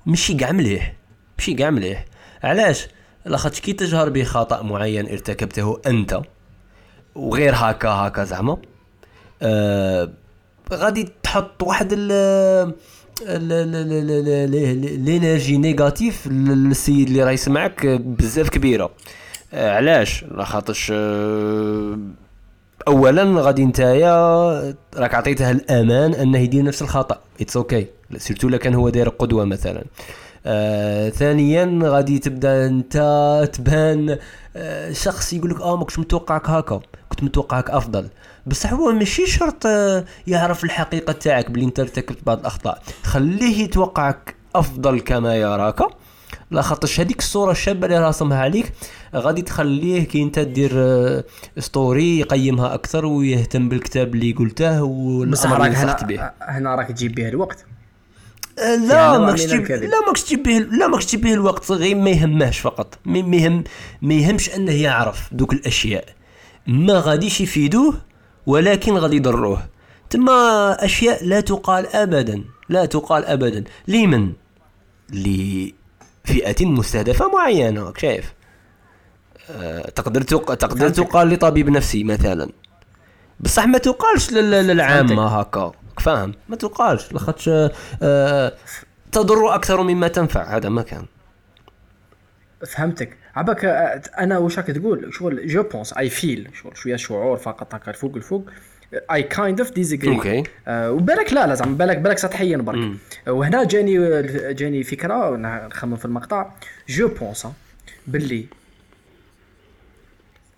ماشي كاع مليح. ماشي كاع مليح. علاش؟ لاخاطش كي تجهر بخطأ معين ارتكبته أنت وغير هكا هكا زعما آه غادي تحط واحد l'énergie négative للسيد اللي راه يسمعك بزاف كبيرة. آه، علاش؟ لاخاطرش آه، اولا غادي نتايا راك عطيته الأمان أنه يدير نفس الخطأ. it's okay. surtout إلا كان هو داير قدوه مثلا. آه ثانيا غادي تبدأ أنت تبان آه شخص يقول لك آه ما كنتش متوقعك هكا. كنت متوقعك أفضل. بصح هو ماشي شرط آه، يعرف الحقيقة تاعك بلي انت ارتكبت بعض الأخطاء. خليه يتوقعك أفضل كما يراك. لا خاطرش هذيك الصورة الشابه اللي راسمها عليك. غادي تخليه كي انت دير story يقيمها أكثر ويهتم بالكتاب اللي قلته والأمر اللي نصحت به. هنا راك تجيب به الوقت. لا ماكش تجيب لا ماكش تجيب به لا ماكش تجيب به الوقت غير ما يهمهش فقط. ما يهم ما يهمش أنه يعرف دوك الأشياء. ما غاديش يفيدوه ولكن غادي يضروه. تما أشياء لا تقال ابدا لا تقال ابدا. لمن؟ لفئة مستهدفة معينة شايف؟ أه تقدر تقدر تقال لطبيب نفسي مثلا. بصح ما تقالش للعامة هكا. فاهم؟ ما تقالش. لاخاطش أه تضر أكثر مما تنفع. هذا ما كان فهمتك. عباك آه، أنا واش راك تقول؟ شغل جو بونس اي فيل شغل شوية شعور فقط هكا الفوق الفوق. I kind of disagree okay. وبالك لا لا زعما بالك بالك سطحيا برك. وهنا جاني جاني فكرة نخمم في المقطع. je pense باللي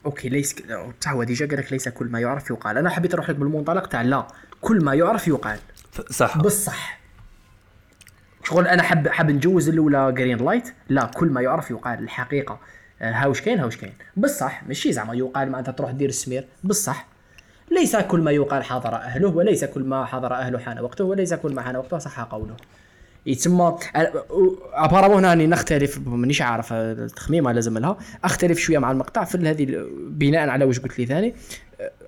okay ليس تاع هو déjà قال لك ليس كل ما يعرف يقال. أنا حبيت نروح لك بالمنطلق تاع لا كل ما يعرف يقال. صح. بالصح. شغل أنا حب حب نجوز الأولى green light لا كل ما يعرف يقال الحقيقة. آه، هاوش كاين هاوش كاين. بصح ماشي زعما يقال معناتها تروح دير السمير. بصح ليس كل ما يقال حضر أهله وليس كل ما حضر أهله حان وقته وليس كل ما حان وقته صح قوله. يتسمى apparemment هنا راني نختلف مانيش عارف التخميمة لازم لها أختلف شوية مع المقطع في هذه بناء على واش قلت لي ثاني.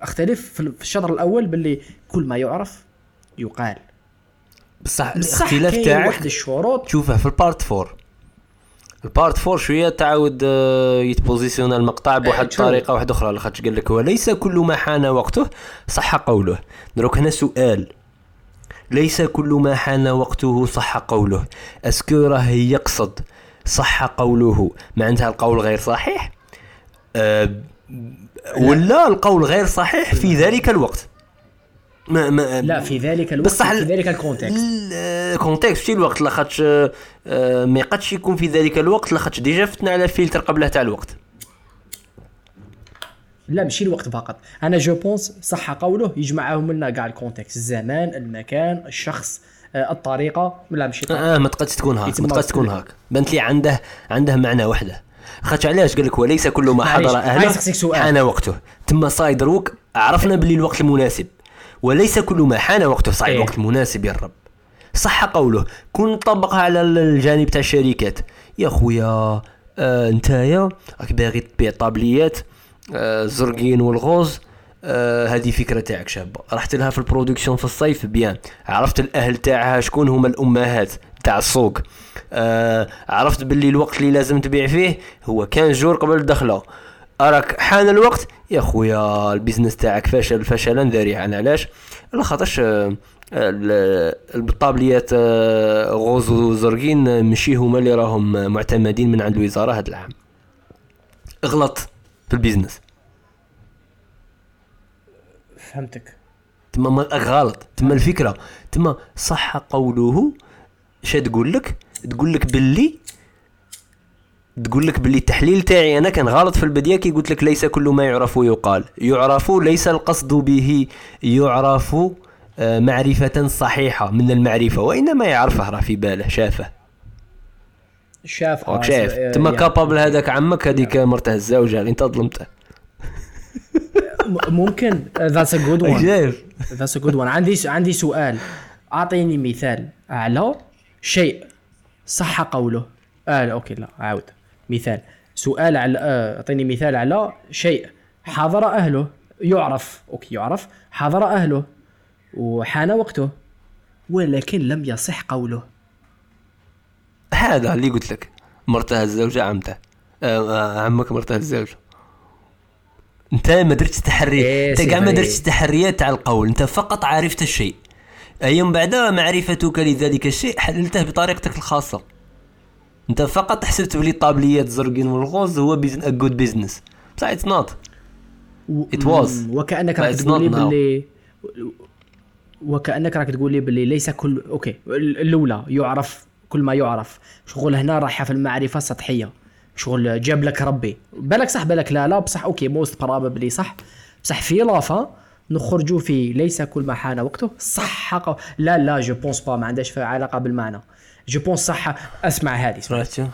أختلف في الشطر الأول باللي كل ما يعرف يقال. بصح الاختلاف تاعك واحد الشروط. تشوفه في ال part 4 ال part 4 شوية تعاود آه، يت positionne المقطع بواحد الطريقة واحدة أخرى. لاخاطش قال لك وليس كل ما حان وقته صح قوله. دروك هنا سؤال. ليس كل ما حان وقته صح قوله. est-ce que راه يقصد صح قوله. معناتها القول غير صحيح؟ أه ولا القول غير صحيح في ذلك الوقت؟ ما ما لا في ذلك الوقت بصح في ذلك ال context. ال context في الوقت لاخاطش آه، ما يقدش يكون في ذلك الوقت لاخاطش déjà فتنا على فلتر قبله تاع الوقت. لا ماشي الوقت فقط. أنا je pense صح قوله يجمعهم لنا كاع ال context. الزمان المكان الشخص آه، الطريقة. لا ماشي آه ما تقدش تكون هاك ما تقدش تكون هاك. بنت لي عنده عنده معنى وحده. خاطش علاش؟ قال لك وليس كل ما حضر أهله حان وقته. تما ça y est دروك عرفنا باللي الوقت المناسب. وليس كل ما حان وقته صحيح إيه؟ الوقت المناسب يا الرب صح قوله كون نطبقها على الجانب تاع الشركات. يا خويا آه نتايا راك باغي تبيع طابليات آه الزرقين وال rose آه هذه فكرة تاعك شابه رحت لها في ال production في الصيف؟ bien. عرفت الأهل تاعها شكون هما الأمهات تاع السوق. آه عرفت باللي الوقت اللي لازم تبيع فيه هو quinze jours قبل الدخله أراك حان الوقت؟ يا خويا ال business تاعك فشل فشلا ذريعا. علاش؟ خاطرش آه، الطابليات آه، rose وزرقين ماشي هما اللي راهم معتمدين من عند الوزارة هذا العام. غلط في ال business. فهمتك. تما غلط. تما الفكرة تما صح قوله اش تقول لك تقول لك باللي تقول لك باللي التحليل تاعي أنا كان غلط في البداية كي قلت لك ليس كل ما يعرف يقال. يعرف ليس القصد به يعرف آه، معرفة صحيحة من المعرفة وإنما يعرفه راه في باله شافه. شافه شايف تما يعني. كابابل هذاك عمك هذيك مرته الزوجة انت ظلمته. ممكن. that's a good one شايف. that's a good one عندي عندي سؤال. أعطيني مثال. على شيء. صح قوله. آه okay لا عاود. مثال. سؤال على آه، أعطيني مثال على شيء. حضر أهله. يعرف. okay يعرف. حضر أهله. وحان وقته. ولكن لم يصح قوله. هذا اللي قلت لك. مرته الزوجة عمته. آه, آه، عمك مرته الزوجة. أنت ما درتش تحري إيه أنت كاع ما درتش تحريات تاع القول. أنت فقط عرفت الشيء. أيام بعد معرفتك لذلك الشيء حللته بطريقتك الخاصة. انت فقط حسبت بلي طابليات زرقين وال rose هو good business بصح it's not it was وكأنك راك تقول لي باللي وكأنك راك تقول لي باللي ليس كل okay. الأولى يعرف. كل ما يعرف. شغل هنا رايحة في المعرفة السطحية. شغل جاب لك ربي. بالك صح بالك لا. لا بصح okay most probably صح. بصح في لافا نخرجوا في ليس كل ما حان وقته. صح لا لا je pense pas ما عندهاش علاقة بالمعنى. je pense صح اسمع هذه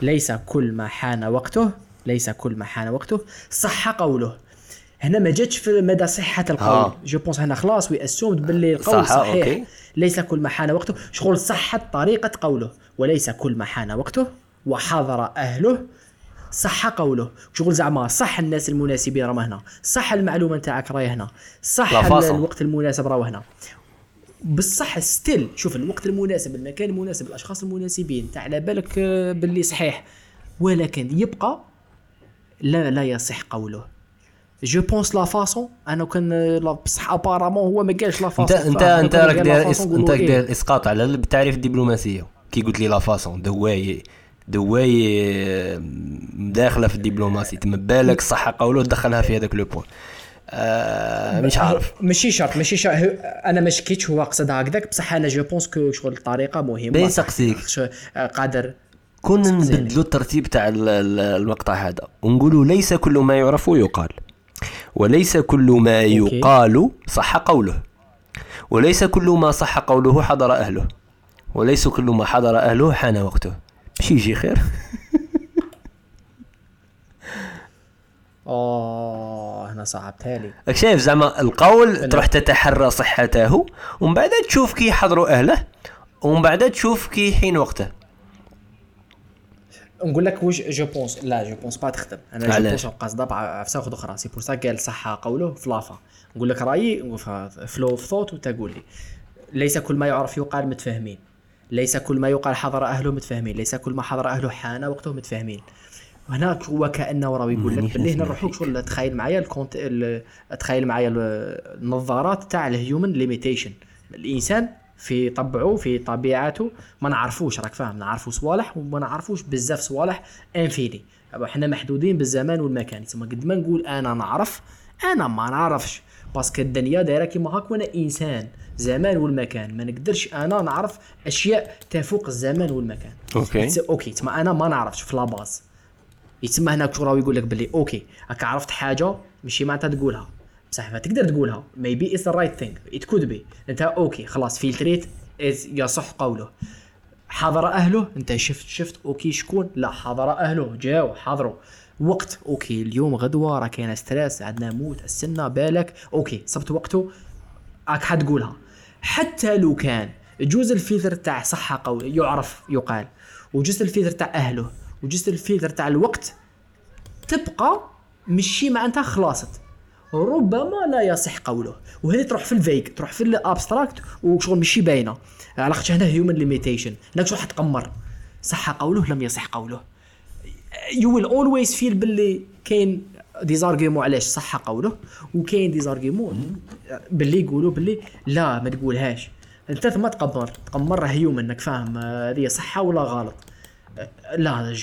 ليس كل ما حان وقته ليس كل ما حان وقته صح قوله هنا ما جاتش في مدى صحه القول je pense هنا خلاص we assumed باللي القول صح صحيح okay. ليس كل ما حان وقته شغل صحه طريقه قوله وليس كل ما حان وقته وحضر اهله صح قوله شغل زعما صح الناس المناسبين راهم هنا صح المعلومه نتاعك راهي هنا صح الوقت المناسب راهو هنا بصح still شوف الوقت المناسب المكان المناسب الأشخاص المناسبين تاع على بالك آه، باللي صحيح. ولكن يبقى لا لا يصح قوله. je pense la façon أنا كان بصح apparemment هو ما قالش la façon انت انت راك داير أنت داير إيه؟ إسقاط على التعريف الدبلوماسية. كي قلت لي la façon دواي دواي داخلة في الدبلوماسي تما بالك الصح قولوا دخلها في هذاك le point آه مش عارف. ماشي شرط ماشي شرط. أنا ما شكيتش هو قصد هكذاك. بصح أنا je pense que شغل الطريقة مهمة. بين سقسيك قادر. كون نبدلوا الترتيب تاع المقطع هذا. ونقولوا ليس كل ما يعرف يقال. وليس كل ما يقال صح قوله. وليس كل ما صح قوله حضر أهله. وليس كل ما حضر أهله حان وقته. باش يجي خير. اوه هنا صعبتها لي. شايف زعما القول تروح تتحرى صحته ومن بعد تشوف كي يحضروا أهله ومن بعد تشوف كي حين وقته. نقول لك واش je pense لا je pense pas تخدم. أنا je pense قاصده بعفسه أخرى. c'est pour ça قال صح قوله في لافا نقول لك رأيي flow of thought وتقول لي. ليس كل ما يعرف يقال متفاهمين. ليس كل ما يقال حضر أهله متفاهمين. ليس كل ما حضر أهله حان وقته متفاهمين. هناك هو كأنه راه يقول لك باللي هنا نروحوا شغل تخيل معايا الكونت تخيل معايا النظارات تاع ال human limitation الإنسان في طبعه في طبيعته ما نعرفوش راك فاهم نعرفوا صوالح وما نعرفوش بزاف صوالح infini إحنا محدودين بالزمان والمكان. تسمى قد ما نقول أنا نعرف أنا ما نعرفش. parce que الدنيا دايرة كيما هاك وأنا إنسان. زمان والمكان. ما نقدرش أنا نعرف أشياء تفوق الزمان والمكان. OK. OK تسمى أنا ما نعرفش في la base يتسمى هناك شو راهو يقول لك باللي OK راك عرفت حاجة؟ ماشي معناتها تقولها. بصح ما تقدر تقولها maybe it's right thing it could be أنت OK خلاص فلتريت يصح قوله. حضر أهله. أنت شفت شفت OK شكون؟ لا حضر أهله. جاو حضروا. وقت OK اليوم غدوة راه كاين stress عندنا موت السنة بالك. OK صبت وقته؟ راك حتقولها حتى لو كان جزء الفلتر تاع صحة قول يعرف يقال. وجزء الفلتر تاع أهله. وجزء الفلتر تاع الوقت تبقى مشي معناتها خلاصت. ربما لا يصح قوله. وهذه تروح في ال vague تروح في ال abstract وشغل مشي باينة. على خاطر هنا human limitation هناك شغل حتقمر صح قوله لم يصح قوله. you will always feel باللي كاين des arguments علاش صح قوله؟ وكاين des arguments باللي يقولوا باللي لا ما تقولهاش. أنت ما تقمر. تقمر human إنك فاهم. هذه صحة ولا غلط. لا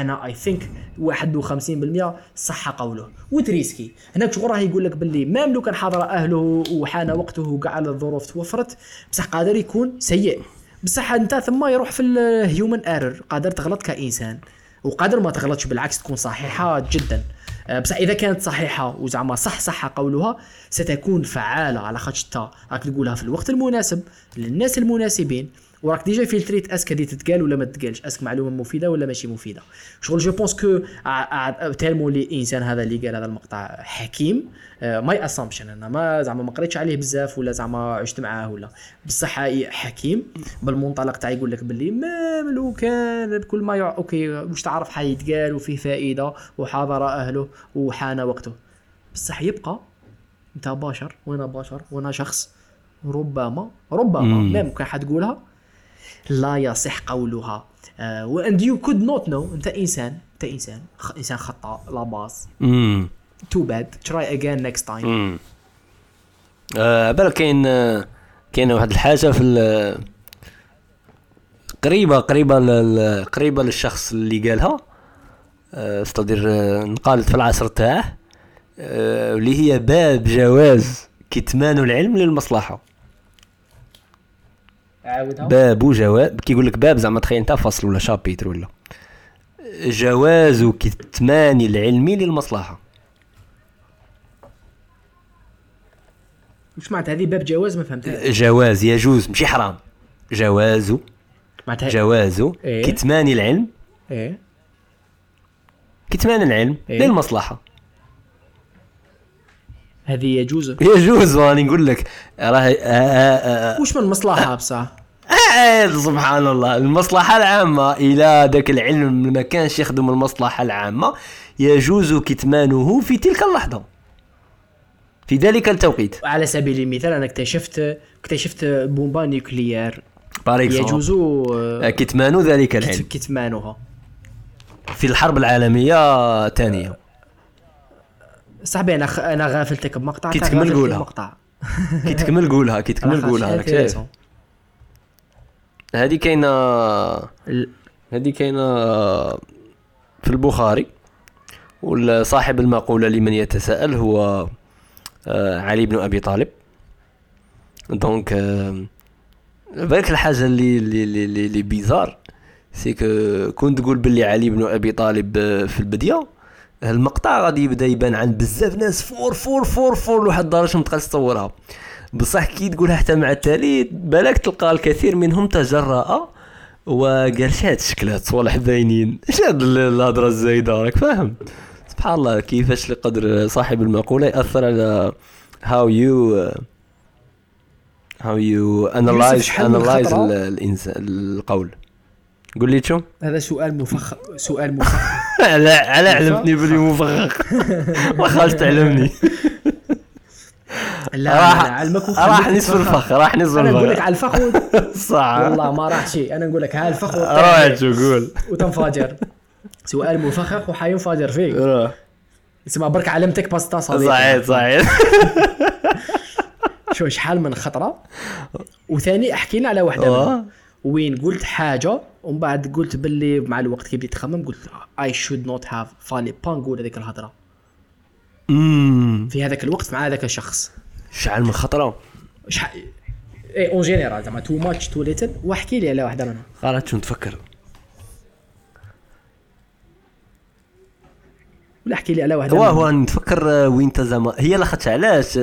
أنا I think 51% صح قوله. وتريسكي هناك شغل راه يقول لك باللي même لو كان حضر أهله وحان وقته وكاع الظروف توفرت بصح قادر يكون سيء. بصح أنت ثم يروح في ال human error قادر تغلط كإنسان وقادر ما تغلطش بالعكس تكون صحيحة جدا. آه، بصح إذا كانت صحيحة وزعما صح صح قولها ستكون فعالة على خاطر راك تقولها في الوقت المناسب للناس المناسبين وراك déjà فلتريت est-ce que هذه تتقال ولا ما تتقالش؟ est-ce que معلومة مفيدة ولا ماشي مفيدة؟ شغل je pense que tellement لي الانسان هذا اللي قال هذا المقطع حكيم my assumption أنا ما زعما ما قريتش عليه بزاف ولا زعما عشت معاه ولا. بصح حكيم بالمنطلق تاع يقول لك باللي ما لو كان كل ما يع... OK واش تعرف حيتقال وفيه فائدة وحاضر أهله وحان وقته. بصح يبقى أنت بشر وأنا بشر وأنا شخص ربما ربما ممكن حتقولها لا يصح قولها. and you could not know انت انسان انت انسان انسان خطأ لا باس. too bad try again next time بالك كاين كاين واحد الحاجة في قريبة قريبة قريبة للشخص اللي قالها. c'est-à-dire انقالت في العصر تاعه. اللي هي باب جواز كتمان العلم للمصلحة. باب وجواب كيقول لك باب زعما تخيل انت فصل ولا chapitre ولا. جواز كتمان العلم للمصلحة. وش معناتها هذه باب جواز ما فهمتها جواز يجوز ماشي حرام. جواز جواز إيه؟ كتمان العلم. إيه. كتمان العلم إيه؟ للمصلحة. هذه يجوز؟ يجوز راني نقول لك راه آه، آه، آه، وش من المصلحه بصح؟ سبحان الله. المصلحة العامة إلى ذاك العلم ما كانش يخدم المصلحة العامة يجوز كتمانه في تلك اللحظة. في ذلك التوقيت. على سبيل المثال أنا اكتشفت اكتشفت بومبا نيوكليير. يجوز كتمان ذلك العلم. كتمانها. في الحرب العالمية الثانية. صاحبي أنا أنا غافلتك بمقطع. كي تكمل قولها. كي تكمل قولها كي تكمل <laughs> قولها راك شايف هذه كاينة هذه كاينة في البخاري وصاحب المقولة لمن يتساءل هو آه، علي بن أبي طالب. donc آه، بالك الحاجة اللي اللي اللي, اللي bizarre c'est que كنت تقول باللي علي بن أبي طالب آه، في البدية المقطع غادي يبدأ يبان عند بزاف ناس fort fort fort fort لواحد الدرجة ما تبقاش تصورها. بصح كي تقولها حتى مع التالي بالك تلقى الكثير منهم تجرأ وقال شاد شكلات صوالح باينين إيش هاد الهضرة الزايدة؟ راك فاهم؟ سبحان الله كيفاش لقدر صاحب المقولة يأثر على how you how you analyze analyze الانسان القول. قول لي شو؟ هذا سؤال مفخم سؤال مفخم على <laughs> على علمتني بلي مفخخ <laughs> ما خالص تعلمني. <laughs> لا راح علمك راح نصف الفخ راح نصف الفخ أنا نقول لك على الفخ <laughs> صح. والله ما راح شيء. أنا نقول لك ها الفخ <laughs> راح شو قول <laughs> وتنفجر. سؤال مفخخ وحينفجر فيك. اسمع برك علمتك باستا صديقي صحيح صحيح. شو شحال من خطرة؟ وثاني أحكي لنا على واحدة وين قلت حاجة ومن بعد قلت باللي مع الوقت كي بديت تخمم قلت I should not have fallait pas نقول هذيك الهضرة. في هذاك الوقت مع هذاك الشخص. شحال من خطرة. شحال et en général زعما too much too little واحكي لي على واحدة منهم خلاص شو نتفكر؟ ولا احكي لي على واحدة هو هو نتفكر آه، وين زعما هي لاخاطش علاش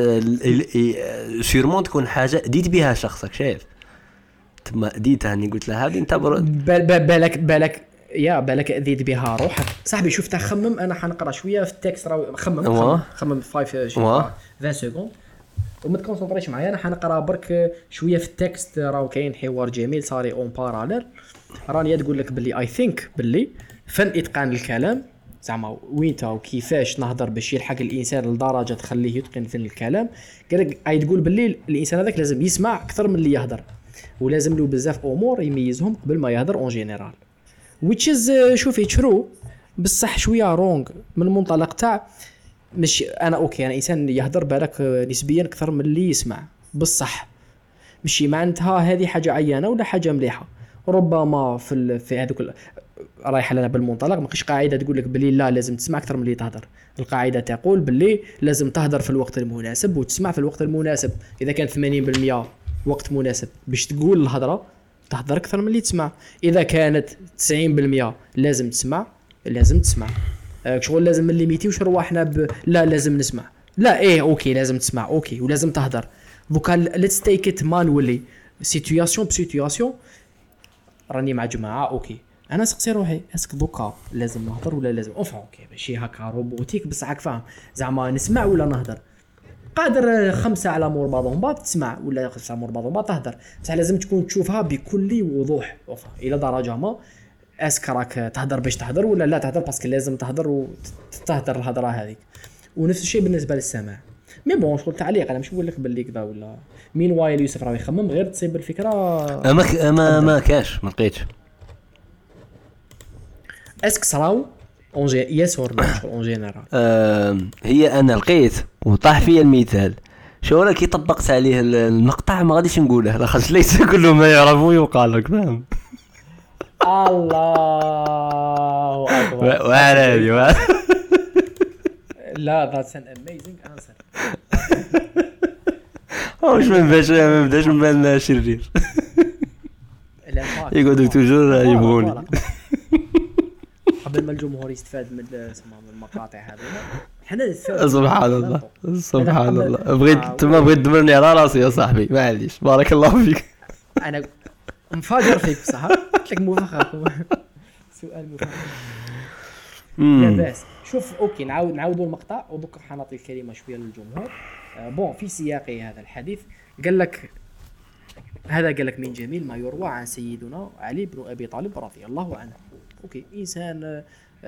sûrement تكون حاجة أذيت بها شخصك شايف؟ تما ديتها هاني قلت لها هذه انت بالك بالك يا بالك أذيت بها روحك. صاحبي شفتها خمم أنا حنقرأ شوية في ال texte خمم خمم, خمم 5 20 secondes وما تكونسونطريش معايا أنا حنقرا برك شوية في ال texte. راهو كاين حوار جميل صاري en parallèle رانيا تقول لك باللي I think باللي فن إتقان الكلام. زعما وينتا وكيفاش نهضر باش يلحق الإنسان لدرجة تخليه يتقن في الكلام؟ قال لك أي تقول باللي الإنسان هذاك لازم يسمع أكثر من اللي يهضر. ولازم له بزاف أمور يميزهم قبل ما يهضر اون جينيرال is uh, شوفي ترو بصح شوية رونغ من المنطلق تاع مش أنا أوكي أنا إنسان يهضر بالك نسبيا أكثر من اللي يسمع. بصح ماشي معناتها هذه حاجة عيانه ولا حاجة مليحة؟ ربما في ال... في هذوك رايحه لنا بالمنطلق ماكش قاعدة تقول لك بلي لا لازم تسمع أكثر من اللي تهضر القاعدة تقول بلي لازم تهضر في الوقت المناسب وتسمع في الوقت المناسب. إذا كان 80% وقت مناسب باش تقول الهضره تهضر أكثر من اللي تسمع. إذا كانت 90% لازم تسمع لازم تسمع. آه، شغل لازم نليميتيوش رواحنا ب... لا لازم نسمع. لا إيه OK لازم تسمع. OK ولازم تهضر دوكا let's take it manually situation ب situation راني مع جماعة OK. أنا سقسي روحي est-ce que دوكا لازم نهضر ولا لازم؟ ouf OK ماشي هكا robotique بصح راك فاهم. زعما نسمع ولا نهضر قادر خمسة على مور بعضهم بعض تسمع ولا خمسة على مور بعضهم بعض تهدر. بصح لازم تكون تشوفها بكل وضوح. إلى درجة ما. est-ce que راك تهدر باش تهدر ولا لا تهدر؟ parce que لازم تهدر وتهدر الهضره هذيك. ونفس الشيء بالنسبة للسماع. mais bon شغل تعليق أنا مش نقول لك باللي كذا ولا. مين وايل يوسف راه يخمم غير تصيب الفكرة. ما ما ما كاش ما لقيتش. اسك صراو اون يس اور اون جينيرال هي أنا لقيت وطاح فيا المثال شو أنا كي طبقت عليه المقطع؟ ما غاديش نقوله. لاخاطش ليس كل ما يعرف يقال لك. فاهم الله أكبر. وعلى هذه لا ذاتس ان اميزنج انسر واش ما بداش ما بداش من بان شرير يقعدوا توجور يبغوني قبل ما الجمهور يستفاد من المقاطع هذه. حنا سبحان الله. سبحان الله. بغيت ما بغيت تدمرني على راسي يا صاحبي. معليش بارك الله فيك. أنا مفاجر فيك بصح قلت لك مفخخ <laughs> سؤال مفخخ لا بأس. شوف أوكي نعاود نعاودوا المقطع ودوك حنعطي الكلمة شوية للجمهور. آه bon في سياق هذا الحديث. قال لك هذا قال لك من جميل ما يروى عن سيدنا علي بن أبي طالب رضي الله عنه. OK إنسان آه،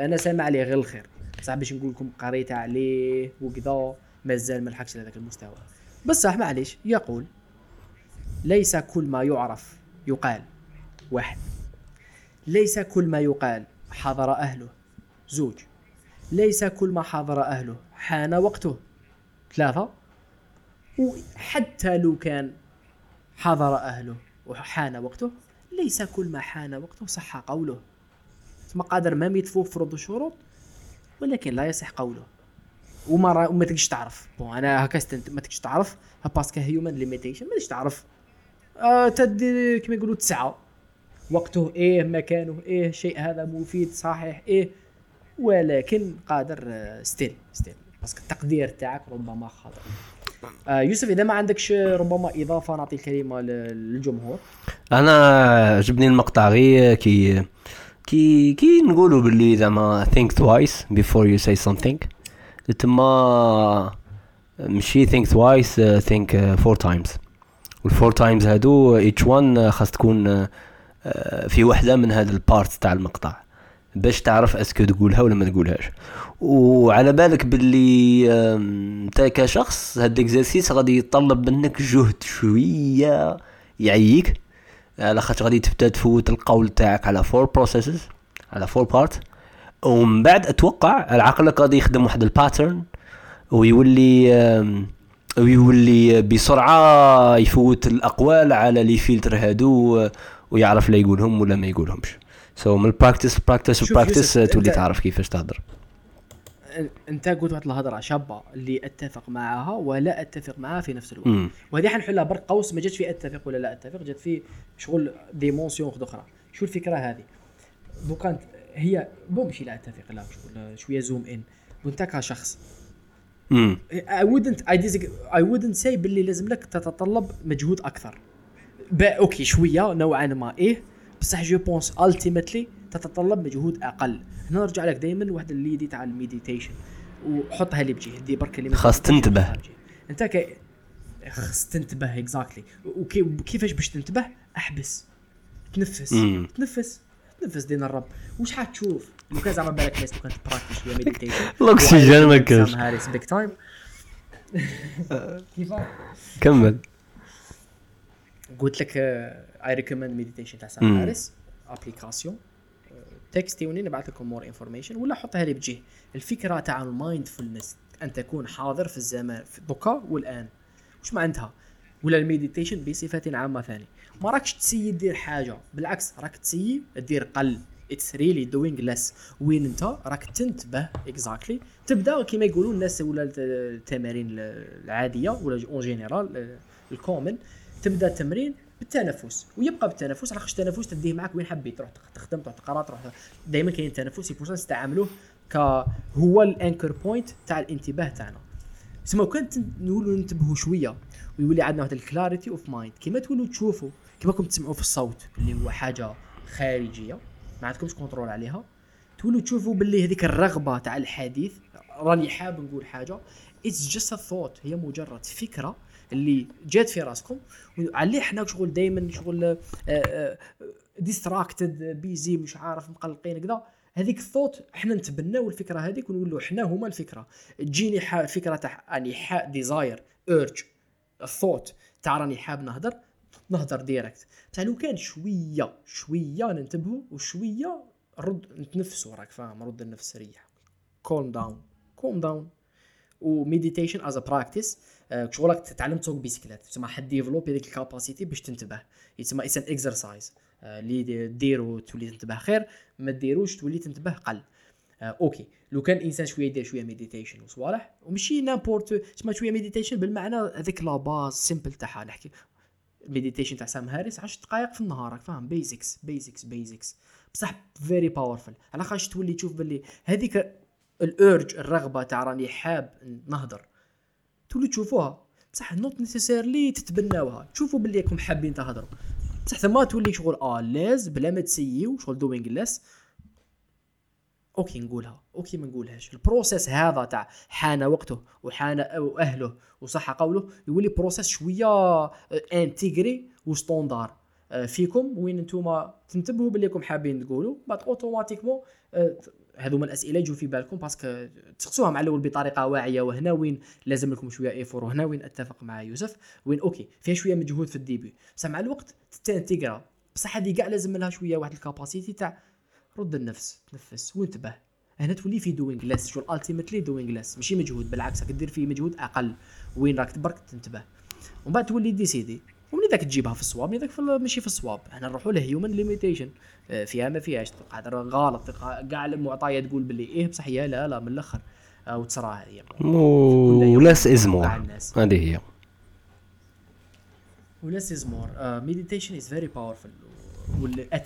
أنا سامع عليه غير الخير. بصح باش نقول لكم قريت عليه وكذا مازال ما لحقش لهذاك المستوى. بصح معليش. يقول ليس كل ما يعرف يقال واحد. ليس كل ما يقال حضر أهله. زوج ليس كل ما حضر أهله. حان وقته. ثلاثة وحتى لو كان حضر أهله وحان وقته ليس كل ما حان وقته صح قوله. ثم قادر ما يتفوق فرض الشروط ولكن لا يصح قوله. وما ما تقدرش تعرف. bon أنا هكا ما تقدرش تعرف. parce que human limitation ما تقدرش تعرف. آه تدي كما يقولوا تسعة. وقته إيه مكانه إيه شيء هذا مفيد صحيح إيه. ولكن قادر still آه، still parce que التقدير تاعك ربما خاطئ آه يوسف إذا ما عندكش ربما إضافة نعطي الكلمة للجمهور. أنا عجبني المقطع غير كي كي كي نقولوا باللي زعما think twice before you say something. تما ماشي think twice think four times. وال four times هادو each one خاص تكون في وحدة من هاد ال part تاع المقطع. باش تعرف est-ce que تقولها ولا ما تقولهاش. وعلى بالك باللي انت كشخص هاد ال exercice غادي يتطلب منك جهد شوية يعييك. على خاطر غادي تبدأ تفوت القول تاعك على four processes على four parts ومن بعد أتوقع عقلك غادي يخدم واحد ال pattern ويولي ويولي بسرعة يفوت الأقوال على les filtres هادو. ويعرف لا يقولهم ولا ما يقولهمش. so so من ال practice practice practice تولي تعرف كيفاش تهضر. أنت قلت واحد الهضرة شابة اللي أتفق معها ولا أتفق معها في نفس الوقت. وهذه حنحلها برك قوس ما جاتش في أتفق ولا لا أتفق جات في شغل dimension أخرى. شو الفكرة هذه؟ دوكا هي bon ماشي لا أتفق لا شغل شوية zoom in وأنت كشخص. I wouldn't I I wouldn't say باللي لازم لك تتطلب مجهود أكثر. OK شوية نوعا ما إيه. بصح je pense ultimately تتطلب مجهود أقل. هنا نرجع لك دائما واحد اللي تاع ال meditation وحطها لي بجهه دي برك اللي خاص تنتبه. أنت كي خاص تنتبه exactly وكيفاش باش تنتبه؟ أحبس. تنفس. مم. تنفس. تنفس دين الرب. وش حتشوف لو كان زعما بالك ناس لو كانت براكتيش هي ميديتيشن الأكسجين ما كانش. هاريس بيك تايم كيفاه كمل. قلت لك اي ريكومند ميديتيشن تاع سام هاريس ابليكاسيون تكستيوني نبعث لكم مور انفورميشن ولا حطها لي بجيه. الفكرة تاع المايندفولنس أن تكون حاضر في الزمان في دوكا والآن. وش معناتها؟ ولا ال meditation بصفة عامة ثاني ما راكش تسيي دير حاجة. بالعكس راك تسيي دير قل. it's really doing less وين أنت؟ راك تنتبه. exactly تبدأ كيما يقولوا الناس ولا التمارين العادية ولا en général ال common تبدا التمرين بالتنفس ويبقى بالتنفس. علاش التنفس تديه معك وين حبيت تروح تخدم تروح تقرا تروح دائما كاين التنفس يفوز نستعملوه ك هو ال anchor point تاع الانتباه تاعنا. تسمى كان نولوا ننتبهوا شوية ويولي عندنا واحد ال clarity of mind كيما تولوا تشوفوا كيما راكم تسمعوا في الصوت اللي هو حاجة خارجية ما عندكمش control عليها تولوا تشوفوا باللي هذيك الرغبة تاع الحديث راني حاب نقول حاجة it's just thought هي مجرد فكرة اللي جات في راسكم. عليه إحنا شغل دائما شغل distracted آه، busy آه، مش عارف مقلقين كذا. هذيك الثوت إحنا نتبناو الفكرة هذيك ونقولوا إحنا هما الفكرة. تجيني الفكرة تاع راني حاب desire urge ال thought تاع راني حاب نهضر نهضر direct بصح لو كان شوية شوية ننتبهوا وشوية رد نتنفسوا راك فاهم رد النفس ريح calm down calm down و meditation is a practice شغلك تتعلم تسوق بيسكليت. تسمى حد développer هذيك ال capacité باش تنتبه. يتسمى it's an exercise اللي ديرو تولي تنتبه. خير ما ديروش تولي تنتبه قل. آه okay. لو كان الانسان شوية يدير شوية meditation وصوالح ومشي n'importe تسمى شوية meditation بالمعنى هذيك la base simple تاعها. نحكي meditation تاع سام هاريس 10 دقائق في النهار راك فاهم؟ basics basics basics بصح very powerful على خاطر تولي تشوف باللي هذيك ال urge الرغبة تاع راني حاب نهضر. تولي تشوفوها. بصح not necessarily تتبناوها. تشوفوا باللي راكم حابين تهضروا. بصح ثم تولي شغل آه لاز بلا ما تسيو شغل doing less okay نقولها. okay ما نقولهاش. ال process هذا تاع حان وقته وحان أهله وصح قوله يولي process شوية intégré و standard. فيكم وين نتوما تنتبهوا باللي راكم حابين تقولوا. بعد automatiquement هذوما الأسئلة يجوا في بالكم parce que تسقسوها مع الأول بطريقة واعية وهنا وين لازم لكم شوية effort وهنا وين أتفق مع يوسف وين okay فيها شوية مجهود في ال début. بصح مع الوقت تنتيغرا بصح هذه كاع لازم لها شوية واحد ال capacité تاع رد النفس تنفس وانتبه. هنا تولي في doing less شغل ultimately doing less ماشي مجهود بالعكس راك دير فيه مجهود أقل. وين راك برك تنتبه. ومن بعد تولي décider ومن ذاك تجيبها في الصواب من ذاك ماشي في الصواب. إحنا نروحوا ل human limitation آه، فيها ما فيهاش قادر غلط كاع المعطيات تقول باللي إيه بصح هي لا لا من الأخر آه، وتصرى هي. ولاس از مور هذه هي. وليس از مور ميديتيشن از فيري باورفل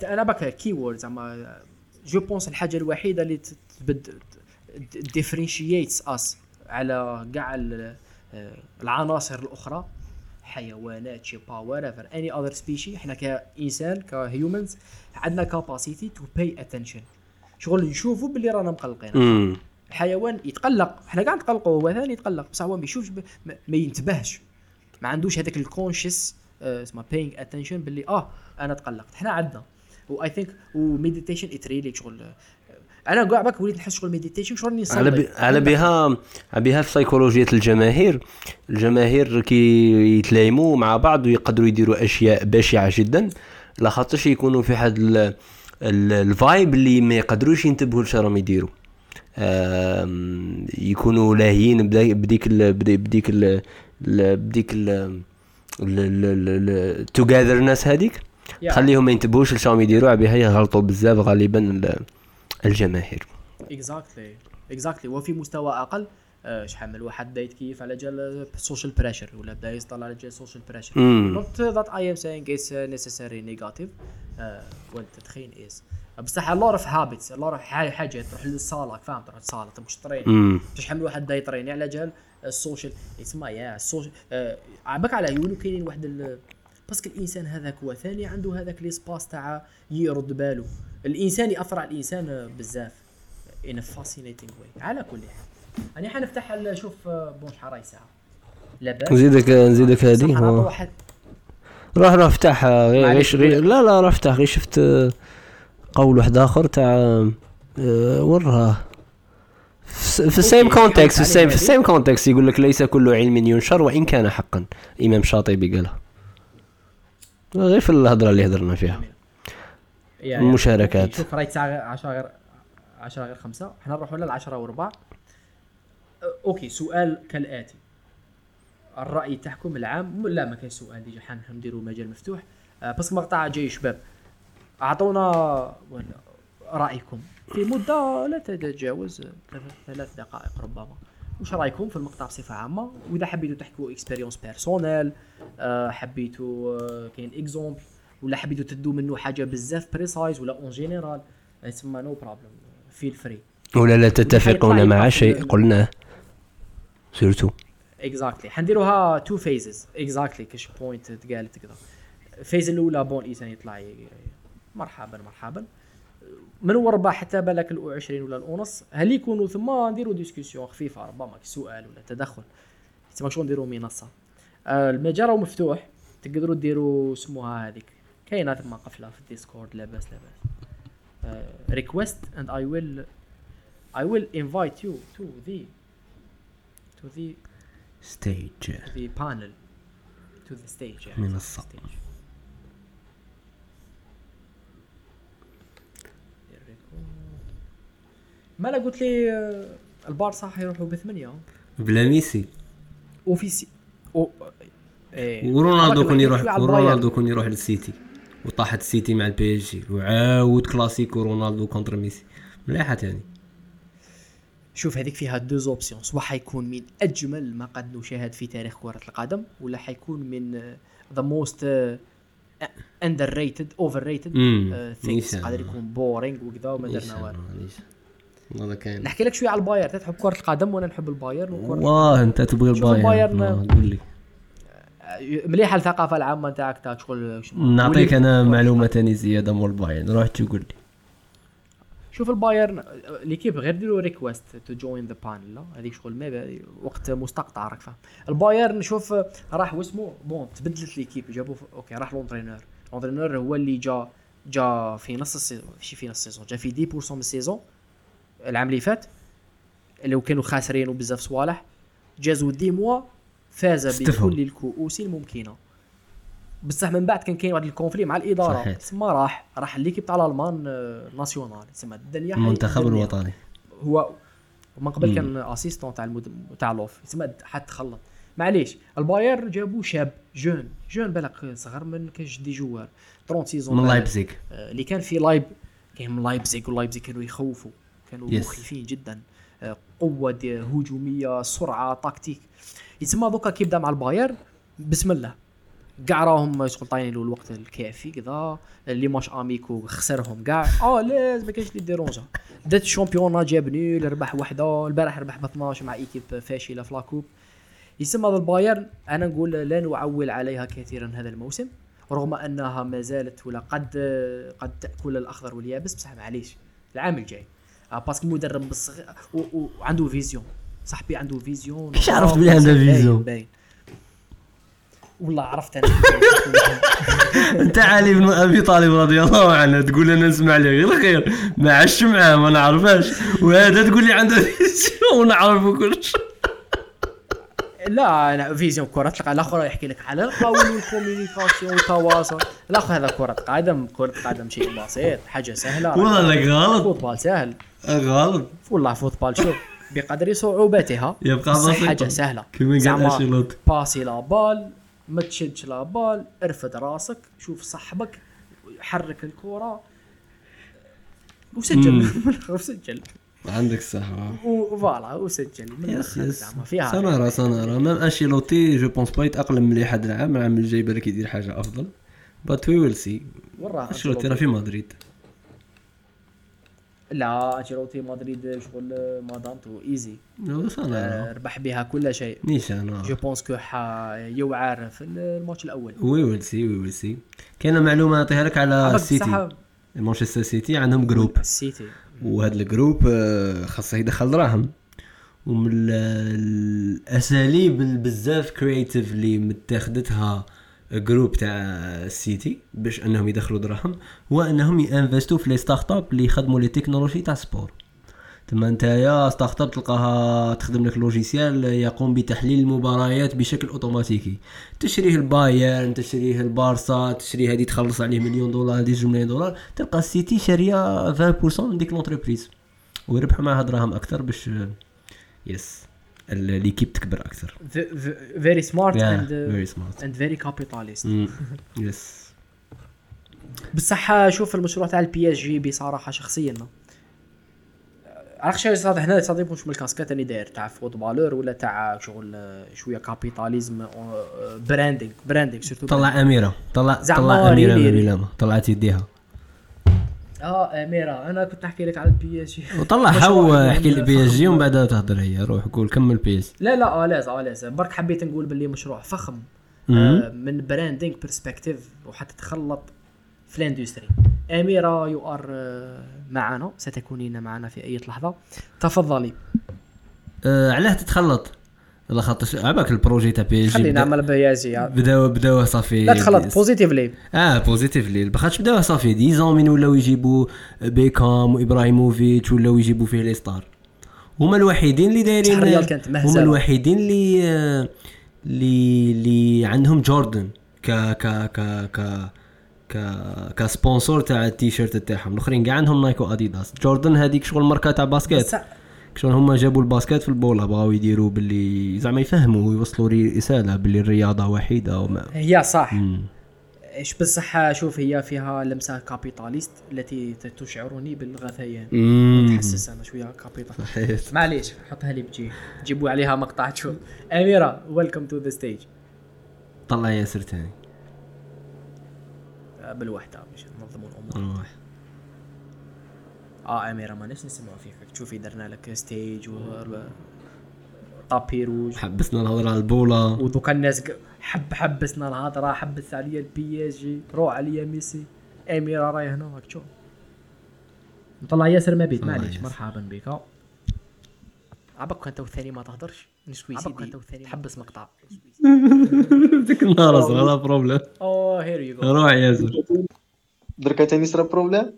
أنا بك كي وورد زعما جو بونس الحاجة الوحيدة اللي تبد ديفرنشييتس اس على كاع العناصر الأخرى. حيوانات شيبا وات اني اذر سبيشي إحنا كإنسان كهيومنز عندنا كاباسيتي تو باي اتنشن شغل نشوفوا باللي رانا مقلقين. الحيوان يتقلق. إحنا قاعد نتقلقوا هو ثاني يتقلق. بصح هو ما يشوفش ما ينتبهش. ما عندوش هذاك الكونشس اسمه باينغ اتنشن باللي آه أنا تقلقت. إحنا عندنا. واي ثينك وميديتيشن ات ريلي شغل أنا كاع باك وليت نحس شغل ميديتيشن شغل نصلي على على بها على بها في سيكولوجيه الجماهير. الجماهير كي يتلايموا مع بعض ويقدروا يديروا أشياء بشعة جدا لا خاطرش يكونوا في حد ال vibe اللي ما يقدروش ينتبهوا لش راهم يديروا. يكونوا لاهيين بديك ال بديك ال بديك ال togetherness هذيك تخليهم ما ينتبهوش لشراهم يديروا بها يغلطوا بزاف غالبا الجماهير. exactly exactly وفي مستوى أقل آه، شحال من واحد بدا يتكيف على جال ال social pressure ولا بدا يسطل على جال ال social pressure not that I am saying it's necessary negative والتدخين is بصح a lot of habits a lot of حاجات تروح للصالة فاهم؟ تروح للصالة تمشي تريني. شحال من واحد بدا يتريني على جال ال social يسمى يا ال social عباك على يقولوا كاينين واحد parce que الإنسان هذاك هو ثاني عنده هذاك l'espace تاع يرد باله. الإنسان يأثر على الإنسان بزاف in fascinating way على كل حال. أنا حنفتح نشوف bon شحال راهي ساعه لاباس نزيدك نزيدك هذه روح روح افتح غير غير لا لا روح افتح غير شفت قول واحد آخر تاع آه، وراه في ال same context في ال same في ال same context يقول لك ليس كل علم ينشر وإن كان حقا. إمام شاطبي قالها. غير في الهضرة اللي هضرنا فيها. يعني المشاركات شوف راهي الساعة 10 غير 10 غير 5 حنا نروحوا ل 10 وربع okay سؤال كالآتي. الرأي تاعكم العام لا ما كاين سؤال. déjà حنديروا مجال مفتوح. أه بس مقطع جاي شباب. أعطونا رأيكم. في مدة لا تتجاوز ثلاث دقائق ربما. واش رأيكم في المقطع بصفة عامة؟ وإذا حبيتوا تحكوا expérience personnelle أه حبيتوا أه كاين اكزومبل ولا حبيتوا تدوا منه حاجة بزاف بريسايز ولا اون جينيرال تسمى نو بروبليم فيل فري ولا لا تتفقون مع شيء قلناه سيرتو. اكزاكتلي حنديروها تو فيزز اكزاكتلي كاش بوينت تقالت كذا الفيز الأولى بون ايسان يطلع مرحبا مرحبا. من وربا حتى بالك الأو 20 ولا الأونص؟ هل يكونوا ثم نديروا ديسكسيون خفيفة ربما سؤال ولا تدخل. تسمى شو نديروا منصة؟ آه، المجال مفتوح. تقدروا ديروا سموها هذيك. كاينة ثم قفله في ال Discord لاباس لاباس request and I will I will invite you to the to the stage. to the panel. To the stage يعني منصة مالا قلت لي آه، البارسا حيروحوا بثمانية بلا ميسي. اوفيسي أو... إيه. ورونالدو كون يروح ورونالدو كون يروح للسيتي. وطاحت السيتي مع ال PSG وعاود كلاسيكو رونالدو contre ميسي. مليحة ثاني شوف هذيك فيها deux options سواء حيكون من أجمل ما قد نشاهد في تاريخ كرة القدم ولا حيكون من the most underrated overrated things قادر يكون boring وكذا وما درنا والو. والله كاين. نحكي لك شوية على الباير تحب كرة القدم وأنا نحب الباير واه أنت تبغي الباير قول لي. مليحه الثقافة العامة نتاعك تاع شغل نعطيك أنا معلومة ثاني زيادة مول بايرن. روح تقول لي. شوف البايرن l'équipe غير ديروا request to join the panel هذيك شغل ما وقت مستقطع راك فاهم؟ البايرن شوف راح واسمو bon تبدلت l'équipe جابوا okay راح l'entraîneur. l'entraîneur هو اللي جا جا في نص ال saison ماشي في نص ال saison جا في 10% من ال saison العام اللي فات اللي كانوا خاسرين وبزاف صوالح. جازوا deux mois فاز بكل الكؤوس الممكنة. بصح من بعد كان كاين واحد ال conflit مع الإدارة تسمى راح. راح l'équipe تاع الألمان آه، nationale. تسمى الدنيا المنتخب الوطني. هو من قبل كان assistant تاع المد... تاع لوف تسمى حد تخلط. معليش الباير جابوا شاب جون. جون بالك صغر من كاش دي جوار. 30 سيزون من لايبزيغ. آه، اللي كان في لايب كان من لايبزيغ ولايبزيغ كانوا يخوفوا. كانوا yes. مخيفين جدا. آه، قوة هجومية سرعة تكتيك يتسمى دوكا كيبدا مع الباير. بسم الله. كاع راهم شغل طاينين الوقت الكافي كذا. اللي ماش أميكو خسرهم كاع آه لا ما كانش اللي ديرونجا دات الشامبيون جاب نيل ربح وحده البارح ربح ب 12 مع إيكيب فاشله في لاكوب يسمى البايرن أنا نقول لا نعول عليها كثيرا هذا الموسم رغم أنها ما زالت ولا قد قد تأكل الأخضر واليابس. بصح معليش العام الجاي. آه، parce que مدرب بالصغير وعنده vision. صاحبي عنده vision كيفاش عرفت بلي عنده vision؟ باين. والله عرفت أنا <laughs> أنت علي بن أبي طالب رضي الله عنه تقول أنا نسمع له غير خير ما عش معاه ما نعرفهاش. وهذا تقول لي عنده vision ونعرفه كل شيء <laughs> لا أنا vision كرة الآخر يحكي لك على القول وال communication والتواصل الآخر هذا كرة قدم كرة قدم شيء بسيط حاجة سهلة. والله غلط. football سهل. غلط. والله football شوف. بقدر صعوبتها. يبقى حاجة سهلة كما قال أنشيلوتي passer la balle ما تشدش la balle ارفد راسك شوف صاحبك حرك الكرة. وسجل. <laughs> وسجل. عندك صح و voilà وسجل. yes yes فيها سنرى سنرى. même أنشيلوتي je pense pas يتأقلم مليح هذا العام. العام الجاي بالك يدير حاجة أفضل. but we will see أنشيلوتي راه في مدريد. لا أنشيلوتي مدريد شغل مادامتو easy آه ربح بها كل شيء. نيشان je pense que يوعر في الماتش الأول. we will see we will see كاينة معلومة نعطيها لك على السيتي مانشستر سيتي عندهم group السيتي وهذا ال group خاصه يدخل دراهم. ومن الأساليب بزاف creative اللي متاخدتها group تاع السيتي باش أنهم يدخلوا دراهم هو أنهم ينفستوا في les startups اللي يخدموا les technologies تاع sport تما نتايا startup تلقاها تخدم لك logiciel يقوم بتحليل المباريات بشكل اوتوماتيكي تشريه البايرن تشريه البارسا تشري هذه تخلص عليه مليون دولار هذه جوج مليون دولار تلقى السيتي شارية 20% من ديك l'entreprise ويربحوا معها دراهم أكثر باش yes l'équipe تكبر أكثر. very smart and very smart and very capitalist yes بصح شوف المشروع تاع ال PSG بصراحة شخصيا عرفت شنو صاد هنا صاد مش من الكاسكات اللي داير تاع footballeur ولا تاع شغل شوية capitalism branding branding surtout طلع أميرة. طلع طلع أميرة من طلعت يديها. آه اميره أنا كنت نحكي لك على ال PSG وطلع <laughs> هو احكي لي PSG ومن بعدها تهضر هي روح قول كمل PS لا لا آه لازم آه لازم. برك حبيت نقول باللي مشروع فخم آه من branding perspective وحتى تخلط في ال industry أميرة you are آه، معنا ستكونين معنا في أي لحظة. تفضلي. أه علاه تتخلط. الله خاطر عباك البروجي تاع بي جي خلينا نعمل بيازي بداو بداو صافي لا تخلط بوزيتيفلي آه بوزيتيفلي بخاطش بداو صافي دي زون من ولاو يجيبوا بيكام وابراهيموفيتش ولاو يجيبوا فيه لي ستار هما الوحيدين اللي دايرين هما الوحيدين اللي اللي اللي عندهم جوردن ك ك ك ك ك كسبونسور تاع التيشيرت تاعهم. الأخرين كاع عندهم نايك واديداس جوردن هذيك شغل ماركه تاع باسكيت. شغل هما جابوا ال basket في البولا بغاو يديروا باللي زعما يفهموا ويوصلوا رسالة باللي الرياضة وحيدة وما. هي صح. إيش بصح شوف هي فيها لمسة capitalist التي تشعرني بالغثيان. تحسس أنا شوية capital. معليش حطها لي بجي. جيبوا عليها مقطع شوف. أميرة welcome to the stage طلع ياسر تاني. بالوحدة باش ننظموا الأمور آه أميرة ما نسمعوا فيك شوفي درنا لك stage و tapis rouge حبسنا الهضره على البوله ودوكا الناس حب حبسنا الهضره حبس عليا ال PSG روح عليا ميسي. أميرة راهي هنا راك تشوف نطلع ياسر ما بيت معليش مرحبا بك. عباك أنت والثاني ما تهضرش نشوي سيدي أنت والثاني تحبس مقطع. ديك النهار صرا problème أوه here you جو روح ياسر. درك ثاني صرا problème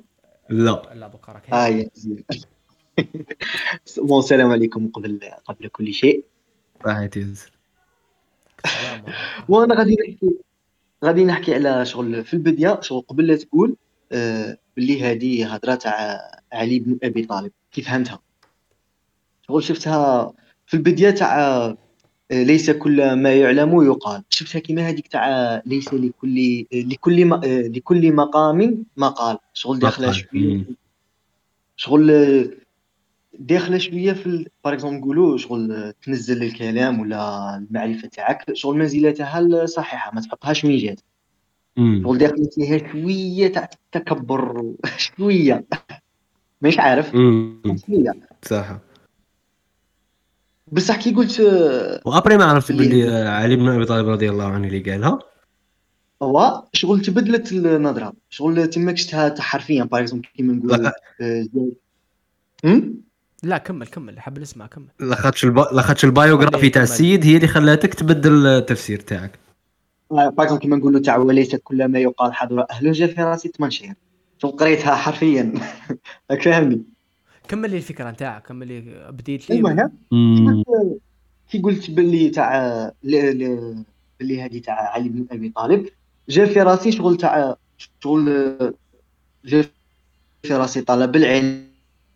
لا. لا بكره آه <laughs> bon السلام عليكم قبل قبل كل شيء. راحت ياسر وأنا غادي نحكي غادي نحكي على شغل في البداية شغل قبل لا تقول آه باللي هذه هضرة تاع علي بن أبي طالب. كيف فهمتها؟ شغل شفتها في البداية تاع ليس كل ما يعلم يقال. شفتها كيما هذيك تاع ليس لكل لكل م... آه، لكل مقام مقال. شغل داخله شوية شغل داخله شوية في باغ اكزومبل نقولوا شغل تنزل الكلام ولا المعرفة تاعك شغل منزلتها الصحيحة ما تحطهاش من جهه شغل داخله فيها شوية تاع التكبر. <laughs> شوية. مش عارف. شوية. صح بصح كي قلت و après ما عرفت باللي علي بن أبي طالب رضي الله عنه اللي قالها. هو شغل تبدلت النظرة. شغل تما شفتها حرفيا par exemple كيما نقول لا. كمل كمل حاب نسمع كمل. لاخاطش الب... لاخاطش ال biography تاع السيد هي اللي خلاتك تبدل التفسير تاعك. par كيما نقولوا تاع وليس كل ما يقال حضر اهله جا في راسي تمنشير شو قريتها حرفيا. <laughs> راك فاهمني كمل لي الفكرة نتاعك كمل لي بديت لي. المهم كي قلت باللي تاع باللي هذه تاع علي بن أبي طالب جا في راسي شغل تاع شغل جا في راسي طلب العلم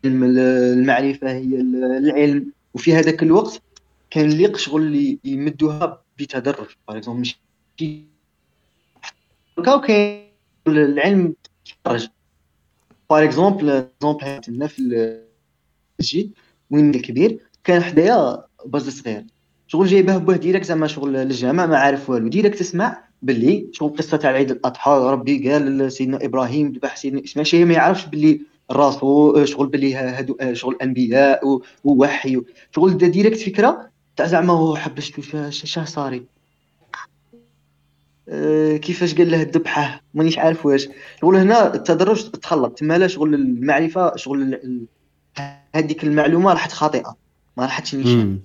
المعرفة هي العلم. وفي هذاك الوقت كان ليق شغل اللي يمدوها بتدرج. باغ مش كاين العلم تدرج. par exemple exemple عندنا في المسجد وين الكبير كان حدايا بز صغير شغل جايبه بوه direct زعما شغل للجامع ما عارف والو direct تسمع باللي شغل قصه تاع عيد الاضحى ربي قال لسيدنا إبراهيم ذبح سيدنا اسماعيل شي ما يعرفش باللي الرسول شغل باللي هادو شغل انبياء ووحي شغل direct فكره تاع زعما هو حبش شاه صاري كيفاش قال له الذبحة؟ مانيش عارف واش. شغل هنا التدرج تخلط. تما لا شغل المعرفة شغل هذيك المعلومة راحت خاطئة. ما راحتش نيشان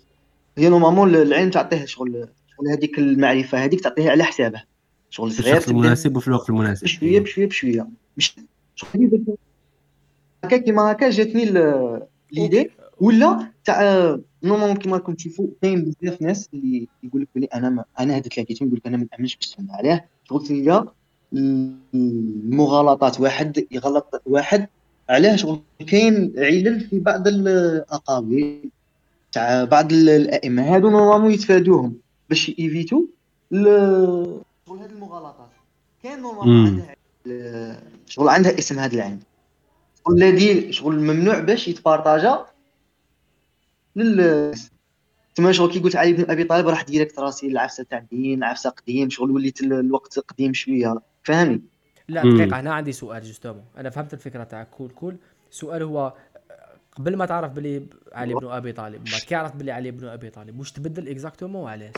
هي normalement العلم تعطيه شغل شغل هذيك المعرفة. هذيك تعطيها على حسابه. شغل صغير في المناسب وفي الوقت المناسب. بشوية بشوية بشوية. مش شغل هكا كيما هكا جاتني L'idée. ولا تاع normalement كيما راكم تشوفوا كاين بزاف ناس اللي يقول لك بلي أنا ما أنا هاد ثلاثة يقول لك أنا ما نامنش بالسنه علاه شغل تلقى المغالطات واحد يغلط واحد علاه شغل كاين علل في بعض الاقاويل تاع بعض الائمه هادو normalement يتفادوهم باش éviter شغل هاد المغالطات كاين normalement عندها شغل عندها اسم هاد العلم الذي شغل ممنوع باش يتبارطاجا لل تما شغل كي قلت علي بن أبي طالب راح direct راسي العفسه تاع الدين العفسه قديم شغل وليت الوقت قديم شوية. فهمني لا دقيقة أنا عندي سؤال justement أنا فهمت الفكرة تاعك. قول قول. السؤال هو قبل ما تعرف بلي علي بن أبي طالب ما كي عرفت بلي علي بن أبي طالب واش تبدل exactement وعلاش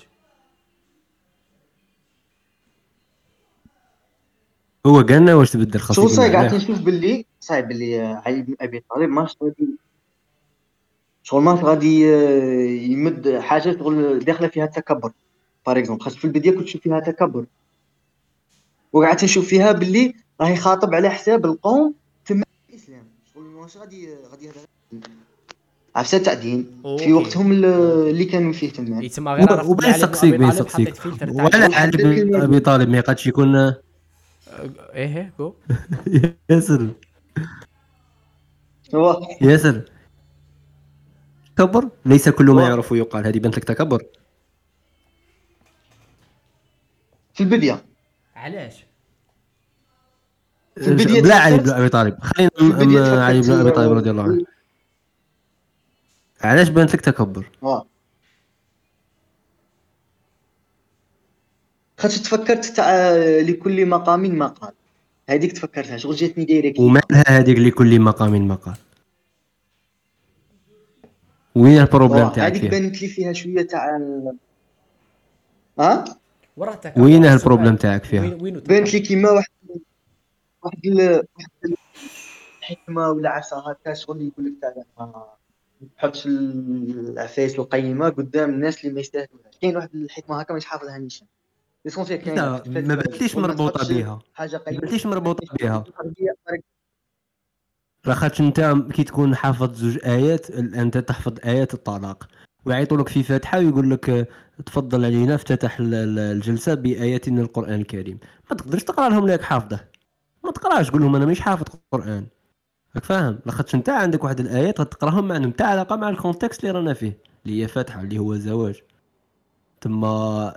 هو قالنا واش تبدل خاصك شو صاير؟ قاعد نشوف باللي صايب باللي علي بن أبي طالب غادي شغل ماش غادي آه، يمد حاجة شغل داخلة فيها التكبر بار اكزومبل خاص في البداية كنت تشوف فيها تكبر. وقعدت نشوف فيها باللي راه يخاطب على حساب القوم تما الإسلام. شغل واش غادي غادي هذا عفسه تاع دين في وقتهم اللي كانوا فيه تما. يتسمى غير وبين سقسيك. بين سقسيك وعلى علي بن أبي طالب ما يقدش يكون <laughs> إيه إيه جو <laughs> ياسر. ياسر. تكبر؟ ليس كل ما يعرف يقال. هذه بنت لك تكبر. في البداية. علاش؟ في البداية بلا علي بن أبي طالب. خلينا علي بن أبي طالب رضي الله عنه. علاش بانت لك تكبر خاطر تفكرت تاع لكل مقام مقال هذيك تفكرتها. شغل جاتني direct ومالها هذيك لكل مقام مقال وين ال problème تاعك هذيك بانت لي فيها شوية تاع ها؟ وين ال problème تاعك فيها؟ بانت لي كيما واحد واحد الحكمه ولا عسى هكا شغل يقول لك تاع ما تحطش العفايس القيمة قدام الناس اللي ما يستاهلوهاش كاين واحد الحكمة هكا مش حافظها نيشان. l'essentiel كاين لا ما بانتليش مربوطة بها. حاجة قيمة. ما بانتليش مربوطة بها. لاخاطش انت كي تكون حافظ زوج آيات انت تحفظ آيات الطلاق. ويعيطوا لك في فاتحة ويقول لك تفضل علينا افتتح الجلسة بايات من القرآن الكريم. ما تقدرش تقرأ لهم لك حافظة. ما تقراش قول لهم أنا مش حافظ قرآن. راك فاهم؟ لاخاطش انت عندك واحد الآيات غتقراهم مع تاع علاقة مع الكونتكست اللي رانا فيه اللي هي فاتحة اللي هو الزواج ثم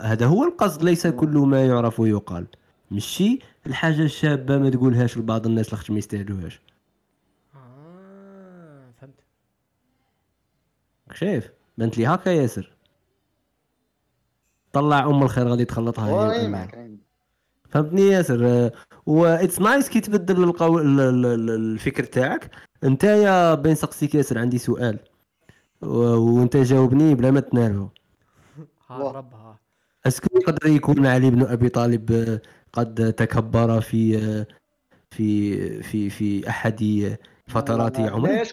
هذا هو القصد ليس كل ما يعرف ويقال ماشي؟ الحاجة الشابة ما تقولهاش لبعض الناس لاخاطش ما يستاهلوهاش آه فهمت شايف؟ بنت لي هكا ياسر. طلع أم الخير غادي تخلطها فهمتني ياسر. و it's nice كي تبدل القو... الفكر تاعك. أنت يا بين سقسيك ياسر عندي سؤال. و... وأنت جاوبني بلا ما تنالو ها ربها est-ce que يقدر يكون علي بن أبي طالب قد تكبر في في في في أحد فترات عمره؟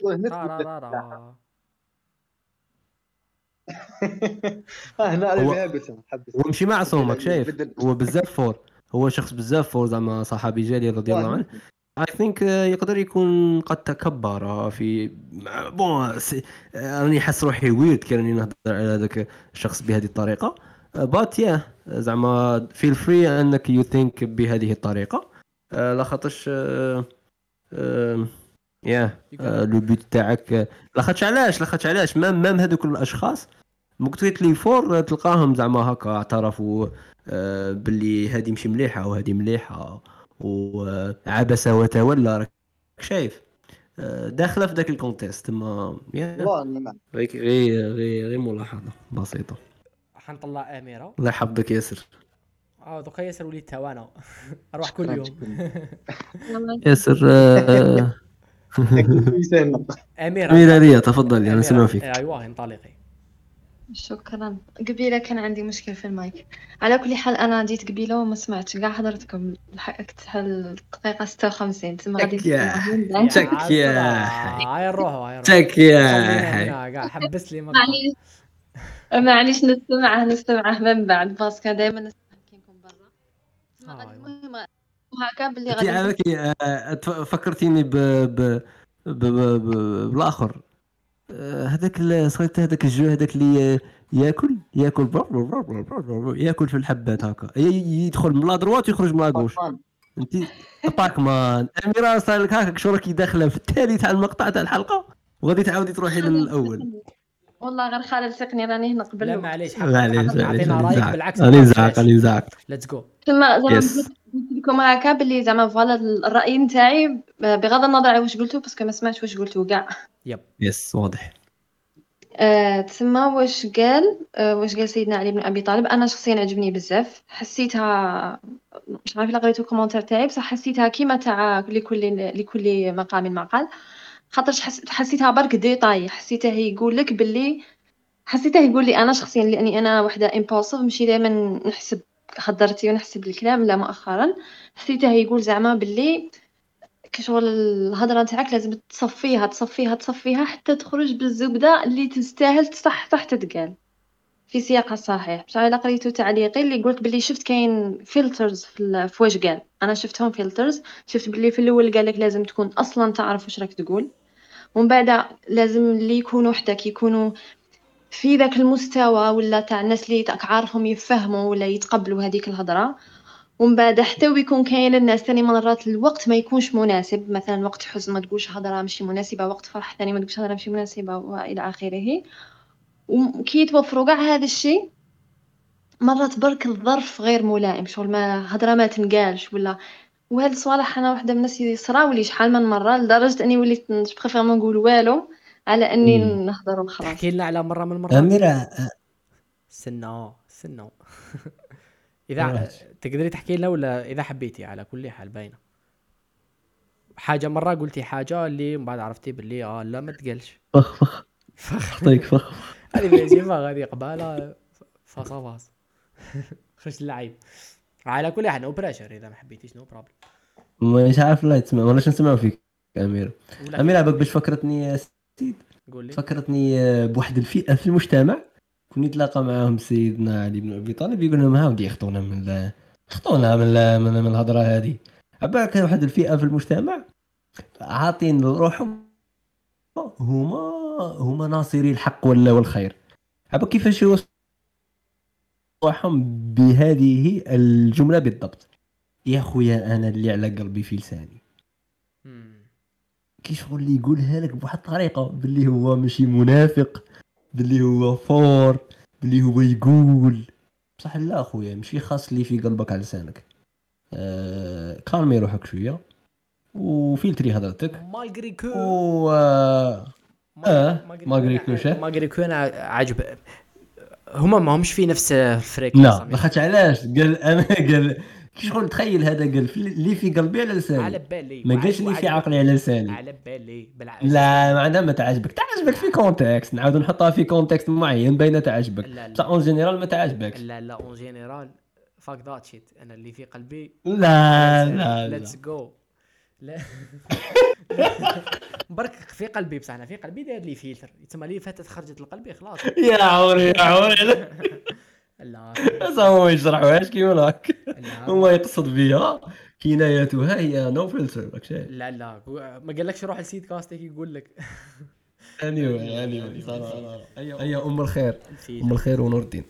هنا على قلت هو ماشي معصومك شايف؟ هو بزاف فور هو شخص بزاف فور زعما صحابي جالي رضي الله عنه. اي ثينك يقدر يكون قد تكبر في بون راني حس روحي ويرد كي راني نهضر على هذاك الشخص بهذه الطريقة. بات يا زعما فيل فري انك يو ثينك بهذه الطريقة. لا خاطرش يا لو بوت تاعك لاخاطش علاش لاخاطش علاش؟ même même هذوك الأشخاص. مقتلت لي فور تلقاهم زعما هكا اعترفوا آه، باللي هذه مش مليحة وهذه مليحة وعبس وتولى راك شايف. آه، داخلة في ذاك ال contexte ما غير غير غير ملاحظة بسيطة. حنطلع أميرة. الله يحفظك ياسر. آه دوكا ياسر وليت أنا. <laughs> أروح كل يوم. <laughs> ياسر آه، <laughs> أميرة اميره ريا تفضلي أنا سمع فيك. أيوه انطلقي. شكرا. قبيلة كان عندي مشكل في المايك. على كل حال أنا جيت قبيلة وما سمعتش. كاع حضرتكم لحقت ستة وخمسين. تما غادي تك يا تك يا هاي نروحوا هاي تك يا كاع حبس لي معليش. معليش نستمعه نستمعه من بعد. parce que دائما نسمع كي نكون برا المهم هكا باللي غادي فكرتيني ب ب بالآخر. آه، هذاك صغيرت هذاك الجو هذاك اللي ياكل ياكل ياكل في الحبات هكا. يدخل من la droite ويخرج من la gauche أنت Pac-Man أميرة صار لك هكاك شو راكي داخلة في التالي تاع المقطع تاع الحلقة وغادي تعاودي تروحي للأول. والله غير خالد ثقني راني هنا قبل لا معليش معليش عطينا رأيك بالعكس راني نزعق راني نزعق let's go تما قلت لكم هكا باللي زعما voilà الرأي نتاعي بغض النظر على واش قلتو parce que ما سمعتش واش قلتو كاع. Yep. Yes واضح. آه، تسمى واش قال آه، واش قال سيدنا علي بن أبي طالب؟ أنا شخصيا عجبني بزاف. حسيتها مش عارفة إلا قريتو ال commentaire تاعي بصح حسيتها كيما تاع لكل لكل مقام مقال. خاطرش حسيتها برك détail حسيته يقول لك باللي حسيته يقول لي أنا شخصيا لأني أنا وحدة impulsive ماشي دائما نحسب هدرتي ونحسب الكلام لا مؤخرا. حسيته يقول زعما باللي كشغل الهضرة نتاعك لازم تصفيها تصفيها تصفيها حتى تخرج بالزبدة اللي تستاهل صح صح تتقال. في سياقها الصحيح بصح إلا قريتو تعليقي اللي قلت باللي شفت كاين filters في, واش قال. أنا شفتهم filters شفت باللي في الأول قال لك لازم تكون أصلا تعرف واش راك تقول. ومن بعد لازم اللي يكونوا وحدك يكونوا في ذاك المستوى ولا تاع الناس اللي عارفهم يفهموا ولا يتقبلوا هذيك الهضرة. ومن بعد حتى ويكون كاين الناس ثاني مرات الوقت ما يكونش مناسب. مثلا وقت حزن ما تقولش هضرة ماشي مناسبة وقت فرح ثاني ما تقولش هضرة ماشي مناسبة وإلى آخره. وكي يتوفروا كاع هذا الشيء مرات برك الظرف غير ملائم. شغل ما هضرة ما تنقالش ولا وهاد الصوالح أنا وحدة من الناس يصراولي شحال من مرة لدرجة أني وليت préfère ما نقول والو على أني نهضر وخلاص. احكي لنا على مرة من المرات؟ أميرة سنة سنة. <laughs> إذا تقدري تحكي لنا ولا إذا حبيتي على كل حال باينة؟ حاجة مرة قلتي حاجة اللي من بعد عرفتي باللي آه لا ما تقالش فخ فخ. <laughs> فخ. فخ. هذه غادي قبالة. فاس فاس خرج اللعيب. على كل حال no pressure إذا ما حبيتيش no problem مش عارف لا تسمع ولا نسمعوا فيك امير امير عباك باش فكرتني سيد. قول لي فكرتني بواحد الفئه في المجتمع كون يتلاقى معاهم سيدنا علي بن أبي طالب يقول لهم ها ودي يخطونا من خطونا من من, من الهضرة هذه. عباك واحد الفئة في المجتمع عاطين روحهم هما هما ناصري الحق ولا والخير. عباك كيفاش روحهم بهذه الجملة بالضبط. يا خويا أنا اللي على قلبي في لساني. كي شغل اللي يقولها لك بواحد الطريقة باللي هو ماشي منافق باللي هو fort باللي هو يقول. بصح لا أخويا ماشي خاص اللي في قلبك على لسانك. آه calmer روحك شوية. و filtrer هضرتك. malgré que و آه malgré que malgré que أنا عجب هما ما همش في نفس الفريك لا لاخاطش علاش؟ قال أنا قال كي شغل تخيل هذا؟ قال اللي في قلبي على لساني. على بالي. ما قالش اللي في عقلي على لساني. على بالي بالعكس. لا ما عندها ما تعجبك. تعجبك في context نعاودو نحطها في context معين باينه تعجبك. بصح en général ما تعجبكش. لا لا en général fuck that shit أنا اللي في قلبي. لا لا let's go لا. <laughs> برك في قلبي بصح أنا في قلبي داير لي فيلتر تما لي فاتت خرجت لقلبي خلاص. يا عوري يا عوري. <laughs> لا. هو يشرحوهاش كيما هاك هو يقصد بها كنايتها هي no filter لا لا. ما قالكش روح لسيد كاستيك يقول لك. اني اني هي أم الخير. أم الخير ونور الدين.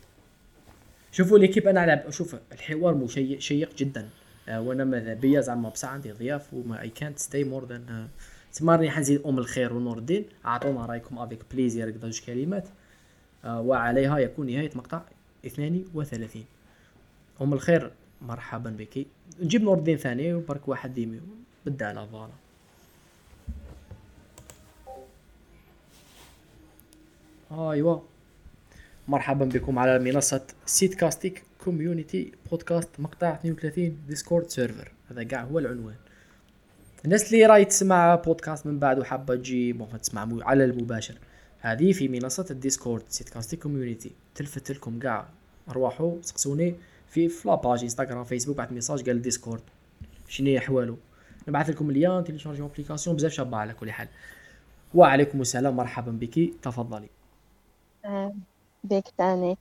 شوفوا l'équipe أنا على شوف الحوار شيق, جدا. وأنا ماذا بيا زعما بصح عندي ضياف وما اي كانت ستي مور ذان تما راني حنزيد أم الخير ونور الدين اعطونا رأيكم avec plaisir كذا جوج كلمات. آه، وعليها يكون نهاية مقطع 32 أم الخير مرحبا بك. نجيب نور الدين ثاني وبرك واحد ديمي. بدأ على voilà ايوا مرحبا بكم على منصة سيت كاستيك community podcast مقطع 32 Discord server هذا كاع هو العنوان. الناس اللي راهي تسمع بودكاست من بعد وحابة تجي bon تسمع على المباشر. هذه في منصة ال Discord سيت كاستيك community تلفت لكم كاع روحوا سقسوني في في la page Instagram Facebook بعث message قال Discord شنو هي احوالو نبعث لكم ال lien téléchargez application بزاف شابة على كل حال. وعليكم السلام مرحبا بك. تفضلي. آه، بك تاني.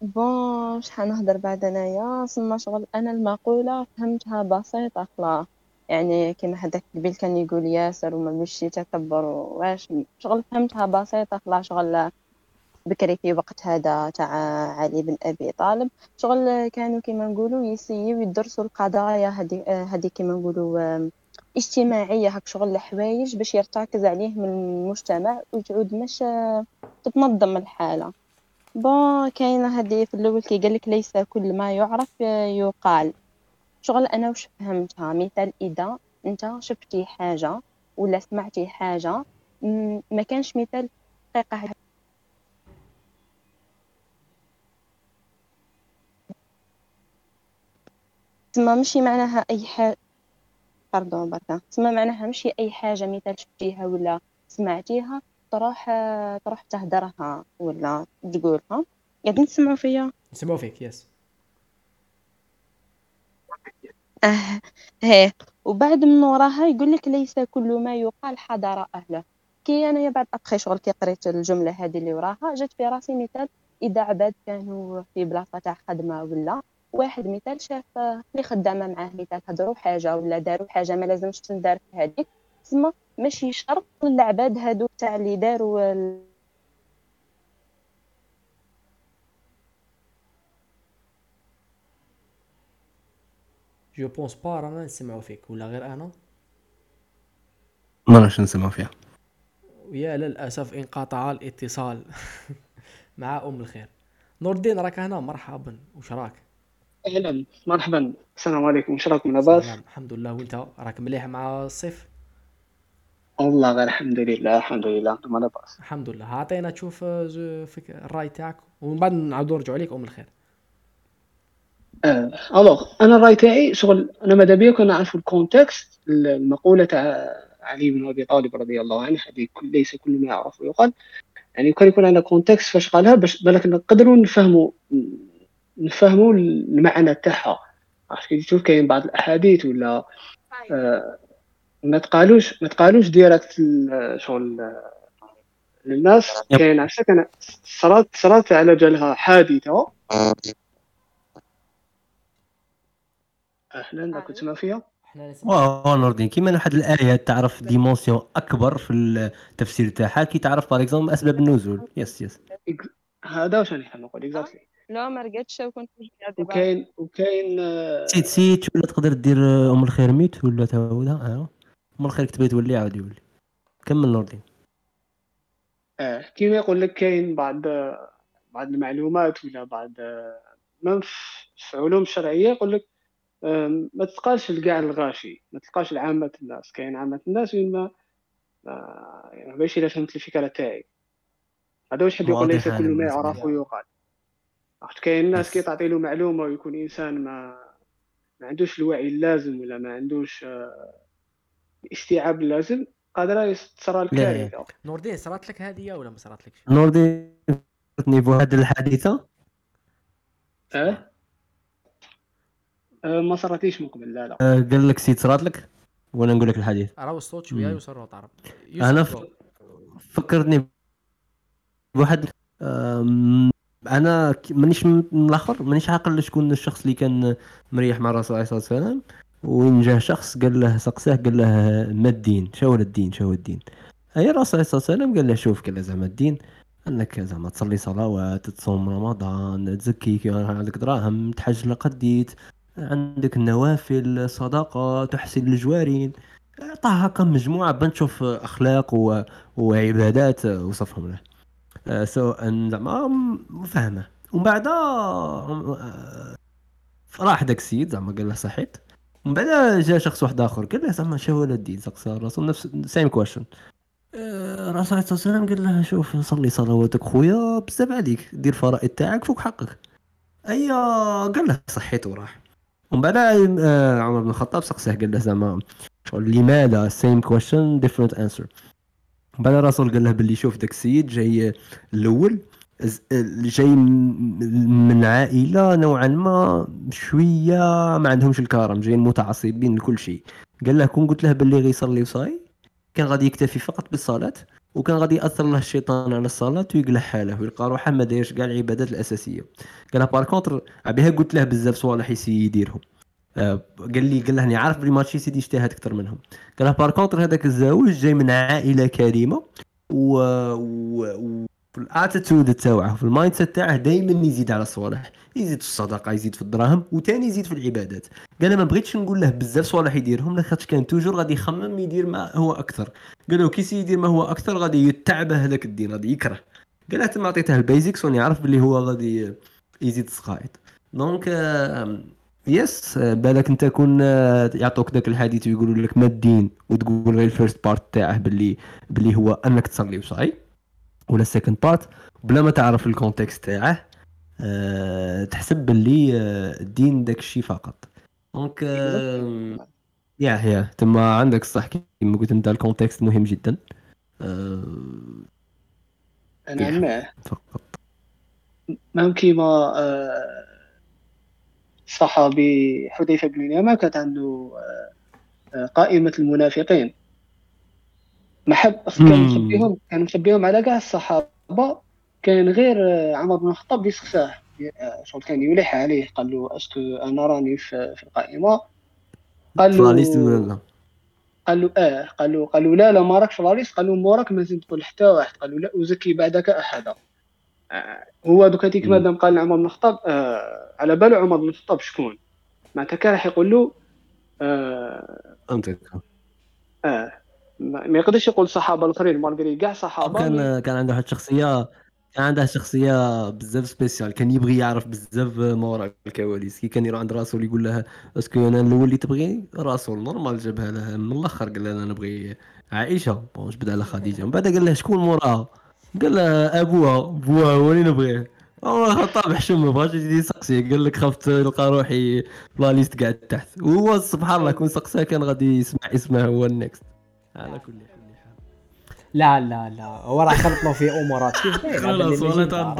بون شحال نهضر بعد أنايا؟ سما شغل أنا المقولة فهمتها بسيطة خلاص يعني كيما هذاك قبيل كان يقول ياسر وما باش يتكبر واش. شغل فهمتها بسيطة خلاص شغل بكري في وقت هذا تاع علي بن أبي طالب. شغل كانوا كيما نقولوا يسيو يدرسوا القضايا هذه هذه كيما نقولوا اجتماعية. هك شغل الحوايج باش يرتكز عليه من المجتمع وتعود مش تتنظم الحالة. بون كاينة هذه في الأول كي قال لك ليس كل ما يعرف يقال. شغل أنا وش فهمتها؟ مثال إذا أنت شفتي حاجة ولا سمعتي حاجة ما كانش مثال دقيقة. تما ماشي معناها أي حاجة باردون بركة. تما معناها ماشي أي حاجة مثال شفتيها ولا سمعتيها تروح تروح تهدرها ولا تقولها؟ قاعدين تسمعوا فيا؟ نسمعوا فيك يس أه هي. وبعد من وراها يقول لك ليس كل ما يقال حضر أهله. كي أنا بعد ابخي شغل كي قريت الجملة هذه اللي وراها جات في راسي مثال إذا عباد كانوا في بلاصة تاع خدمة ولا واحد مثال شاف اللي خدامة معاه مثال هضروا حاجة ولا داروا حاجة ما لازمش تندار في هذيك. تسمى ماشي شرط العباد هادو تاع اللي داروا je pense pas رانا نسمعوا فيك ولا غير أنا؟ ما راش نسمعوا فيها. ويا للأسف انقطع الاتصال. <laughs> مع أم الخير. نور الدين راك هنا. مرحبا. وش راك؟ أهلا. مرحبا. السلام عليكم. واش راكم لاباس؟ الحمد لله. وأنت؟ راك مليح مع الصيف والله غير الحمد لله الحمد لله. ما لاباس الحمد لله. عطينا تشوف فيك الرأي تاعك. ومن بعد نعاودو نرجعو عليك أم الخير. آه. alors أنا الرأي تاعي شغل أنا ماذا بيا كنا نعرف ال context المقولة تاع علي بن أبي طالب رضي الله عنه هذه ليس كل ما يعرف ويقال يعني كان يكون عندنا context فاش قالها باش بالك نقدروا نفهموا نفهموا المعنى تاعها. عرفت كي تشوف كاين بعض الأحاديث ولا آه ما تقالوش ما تقالوش direct شغل للناس كاين عشان كان صرات صرات على جالها حادثه أهلا راكم تسمع فيها. واه نوردين. كيما واحد الآية تعرف dimension أكبر في التفسير تاعها كي تعرف par exemple أسباب النزول. yes yes هذا واش راني نقول exactly لا ما رقدتش وكنت وكاين وكاين سيت سيت ولا تقدر دير أم الخير mute ولا تعاودها ام الخير كتبت تولي عاود يولي كمل نوردين. آه كيما يقول لك كاين بعض بعض المعلومات ولا بعض من في علوم الشرعيه يقول لك ما تلقاش لكاع الغاشي ما تلقاش لعامة الناس. كاين عامة الناس وين ما يعني باش إلا فهمت الفكرة تاعي. هذا واش حب يقول ليس كل ما يعرف يقال. عرفت؟ كاين الناس كي تعطي له معلومة ويكون إنسان ما ما عندوش الوعي اللازم ولا ما عندوش الاستيعاب اللازم قادره تصرى الكارثه نوردين صرات لك هذه ولا ما صرات لكش؟ نوردين نيفو هذه الحادثة؟ أه؟ أه، ما صراتيش من قبل لا لا. أه قال لك سيد صرات لك؟ وأنا نقول لك الحديث راهو الصوت شوية يسر وطرب أنا ف... فكرتني بواحد أنا مانيش من الآخر مانيش عاقل شكون الشخص اللي كان مريح مع الرسول عليه الصلاة والسلام. وين جاه شخص قال له سقساه قال له ما الدين؟ شو الدين؟ شو الدين؟ أي الرسول عليه الصلاه والسلام قال له شوف قال له زعما الدين أنك زعما تصلي صلوات تصوم رمضان تزكي كي عندك دراهم تحج لقديت عندك النوافل صدقة تحسن الجوارين. عطاه هكا مجموعة بنشوف أخلاق و... وعبادات وصفهم له. آه، سواء زعما فاهمة ومن بعد آه، راح داك السيد زعما قال له صحيت؟ ومن بعد جا شخص واحد آخر قال له زعما شو هو الدين سقسى الرسول نفس same question الرسول عليه الصلاة والسلام قال له شوف صلي صلواتك خويا بزاف عليك دير فرائض تاعك فوق حقك. ايا قال له صحيت وراح ومن بعد آه، عمر بن الخطاب سقسيه قال له زعما لماذا؟ same question different answer بعد الرسول قال له باللي شوف داك السيد جاي الأول جاي من عائلة نوعا ما شوية ما عندهمش الكرم جايين متعصبين لكل شيء. قال له كون قلت له باللي غيصلي وصاي كان غادي يكتفي فقط بالصلاة وكان غادي يأثر له الشيطان على الصلاة ويقلع حاله ويلقى روحه ما دايرش كاع العبادات الأساسية. قال par contre بها قلت له بزاف صوالح يسي يديرهم آه قال لي قال له اني عارف بلي ماتشي سيدي اجتهد أكثر منهم. قال par contre هذاك الزوج جاي من عائلة كريمة و, و... في ال attitude تاعه في ال mindset تاعه دائما يزيد على الصوالح يزيد في الصدقه يزيد في الدراهم وثاني يزيد في العبادات. قال ما بغيتش نقول له بزاف صوالح يديرهم لاخاطش كان toujours غادي يخمم يدير ما هو أكثر. قال له كي يدير ما هو أكثر غادي يتعبه هذاك الدين غادي يكره. قال له تما عطيته ال basics وني عارف باللي هو غادي يزيد السقايط donc yes بالك أنت كون يعطوك ذاك الحديث ويقولوا لك ما الدين وتقول غير ال first part تاعه باللي باللي هو أنك تصلي وصاي ولا ال second part بلا ما تعرف ال context تاعه أه تحسب باللي آه، الدين داك الشيء فقط. donc أه يا يا تما عندك الصح كيما قلت أنت ال context مهم جدا. أه أنا معه فقط. مهم كيما صحابي حذيفة بن اليمان كانت عنده آه، قائمة المنافقين. محب كان مخبيهم كان مخبيهم على كاع الصحابة. كان غير عمر بن الخطاب اللي سخساه شغل كان يلح عليه. قال له اسكو أنا راني في, في القائمة. قال له قال له آه. قال له قال له لا لا ما راكش في لاليست قال له موراك ما تقول حتى واحد. قال له لا أزكي بعدك احدا آه هو دوك هذيك مادام قال عمر بن الخطاب آه على باله عمر بن الخطاب شكون؟ معناتها كان راح يقول له آه أنت آه ما يقدرش يقول الصحابه الآخرين. malgré كاع صحابة. كان كان عنده واحد الشخصيه كان عنده شخصيه بزاف spécial. كان يبغي يعرف بزاف ما وراء الكواليس. كي كان يروح عند راسول يقول له est-ce que أنا الأول اللي تبغي؟ راسول normal جابها له من الآخر. قال له أنا نبغي عائشة. بونش بدا على خديجة. من بعد قال له شكون موراها؟ قال له أبوها. بوها هو اللي نبغيه. هو خطاب حشم ما بغاش يجي يسقسي. قال لك خفت نلقى روحي لا ليست قاعد تحت. وهو سبحان الله كون سقساه كان غادي يسمع اسمه هو النكست على كل حال. لا لا لا. هو راه خلطنا في أمورات. خلاص ولا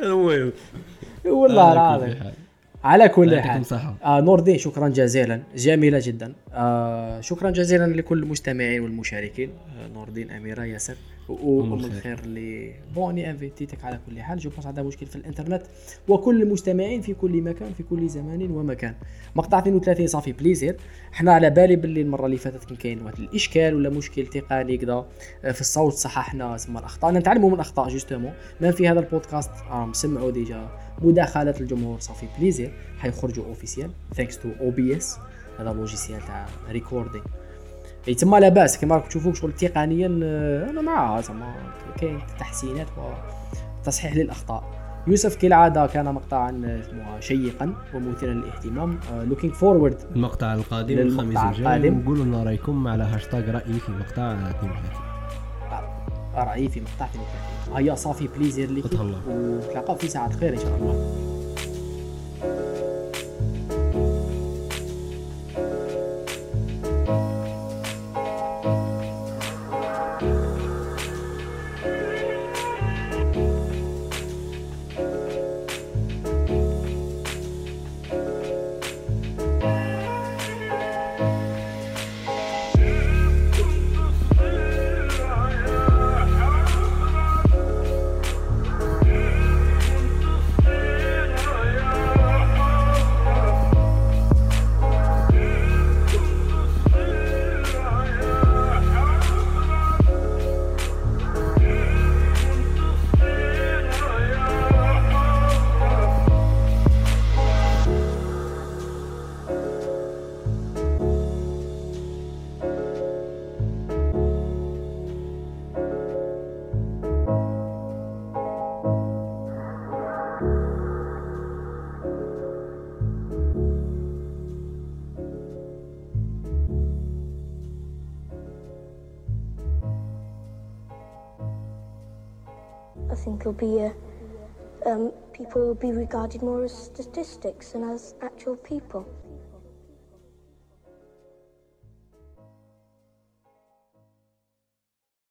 المهم. والله العظيم. على كل حال. آه نور الدين شكرا جزيلا. جميلة جدا. آه شكرا جزيلا لكل المستمعين والمشاركين. آه نور الدين أميرة ياسر. وام الخير. اللي بوني انفيتيتك على كل حال. جو بونس عندها مشكل في الإنترنت. وكل المستمعين في كل مكان في كل زمان ومكان. مقطع 32 صافي بليزير. حنا على بالي باللي المرة اللي فاتت كان كاين واحد الإشكال ولا مشكل تقني كذا آه، في الصوت صححنا تسمى الأخطاء. نتعلموا من الأخطاء جوستومون. ما في هذا البودكاست راهم سمعوا ديجا مداخلات الجمهور صافي بليزير. حيخرجوا اوفيسيال ثانكس تو أو بي اس هذا لوجيسيال تاع ريكوردينغ إي تما لاباس كما راكم تشوفوا شغل تقنيا آه، أنا معاه زعما كاين تحسينات وتصحيح للأخطاء. يوسف كالعادة كان مقطعا شيقا ومثيرا للاهتمام looking forward المقطع القادم الخميس الجاي. وقولوا لنا رأيكم على هاشتاغ رأيي في مقطع 32 رأيي في مقطع 32 هيا ça fait plaisir لك. ونتلاقاو في ساعة خير إن شاء الله. Think it'll be a, um, people will be regarded more as statistics than as actual people.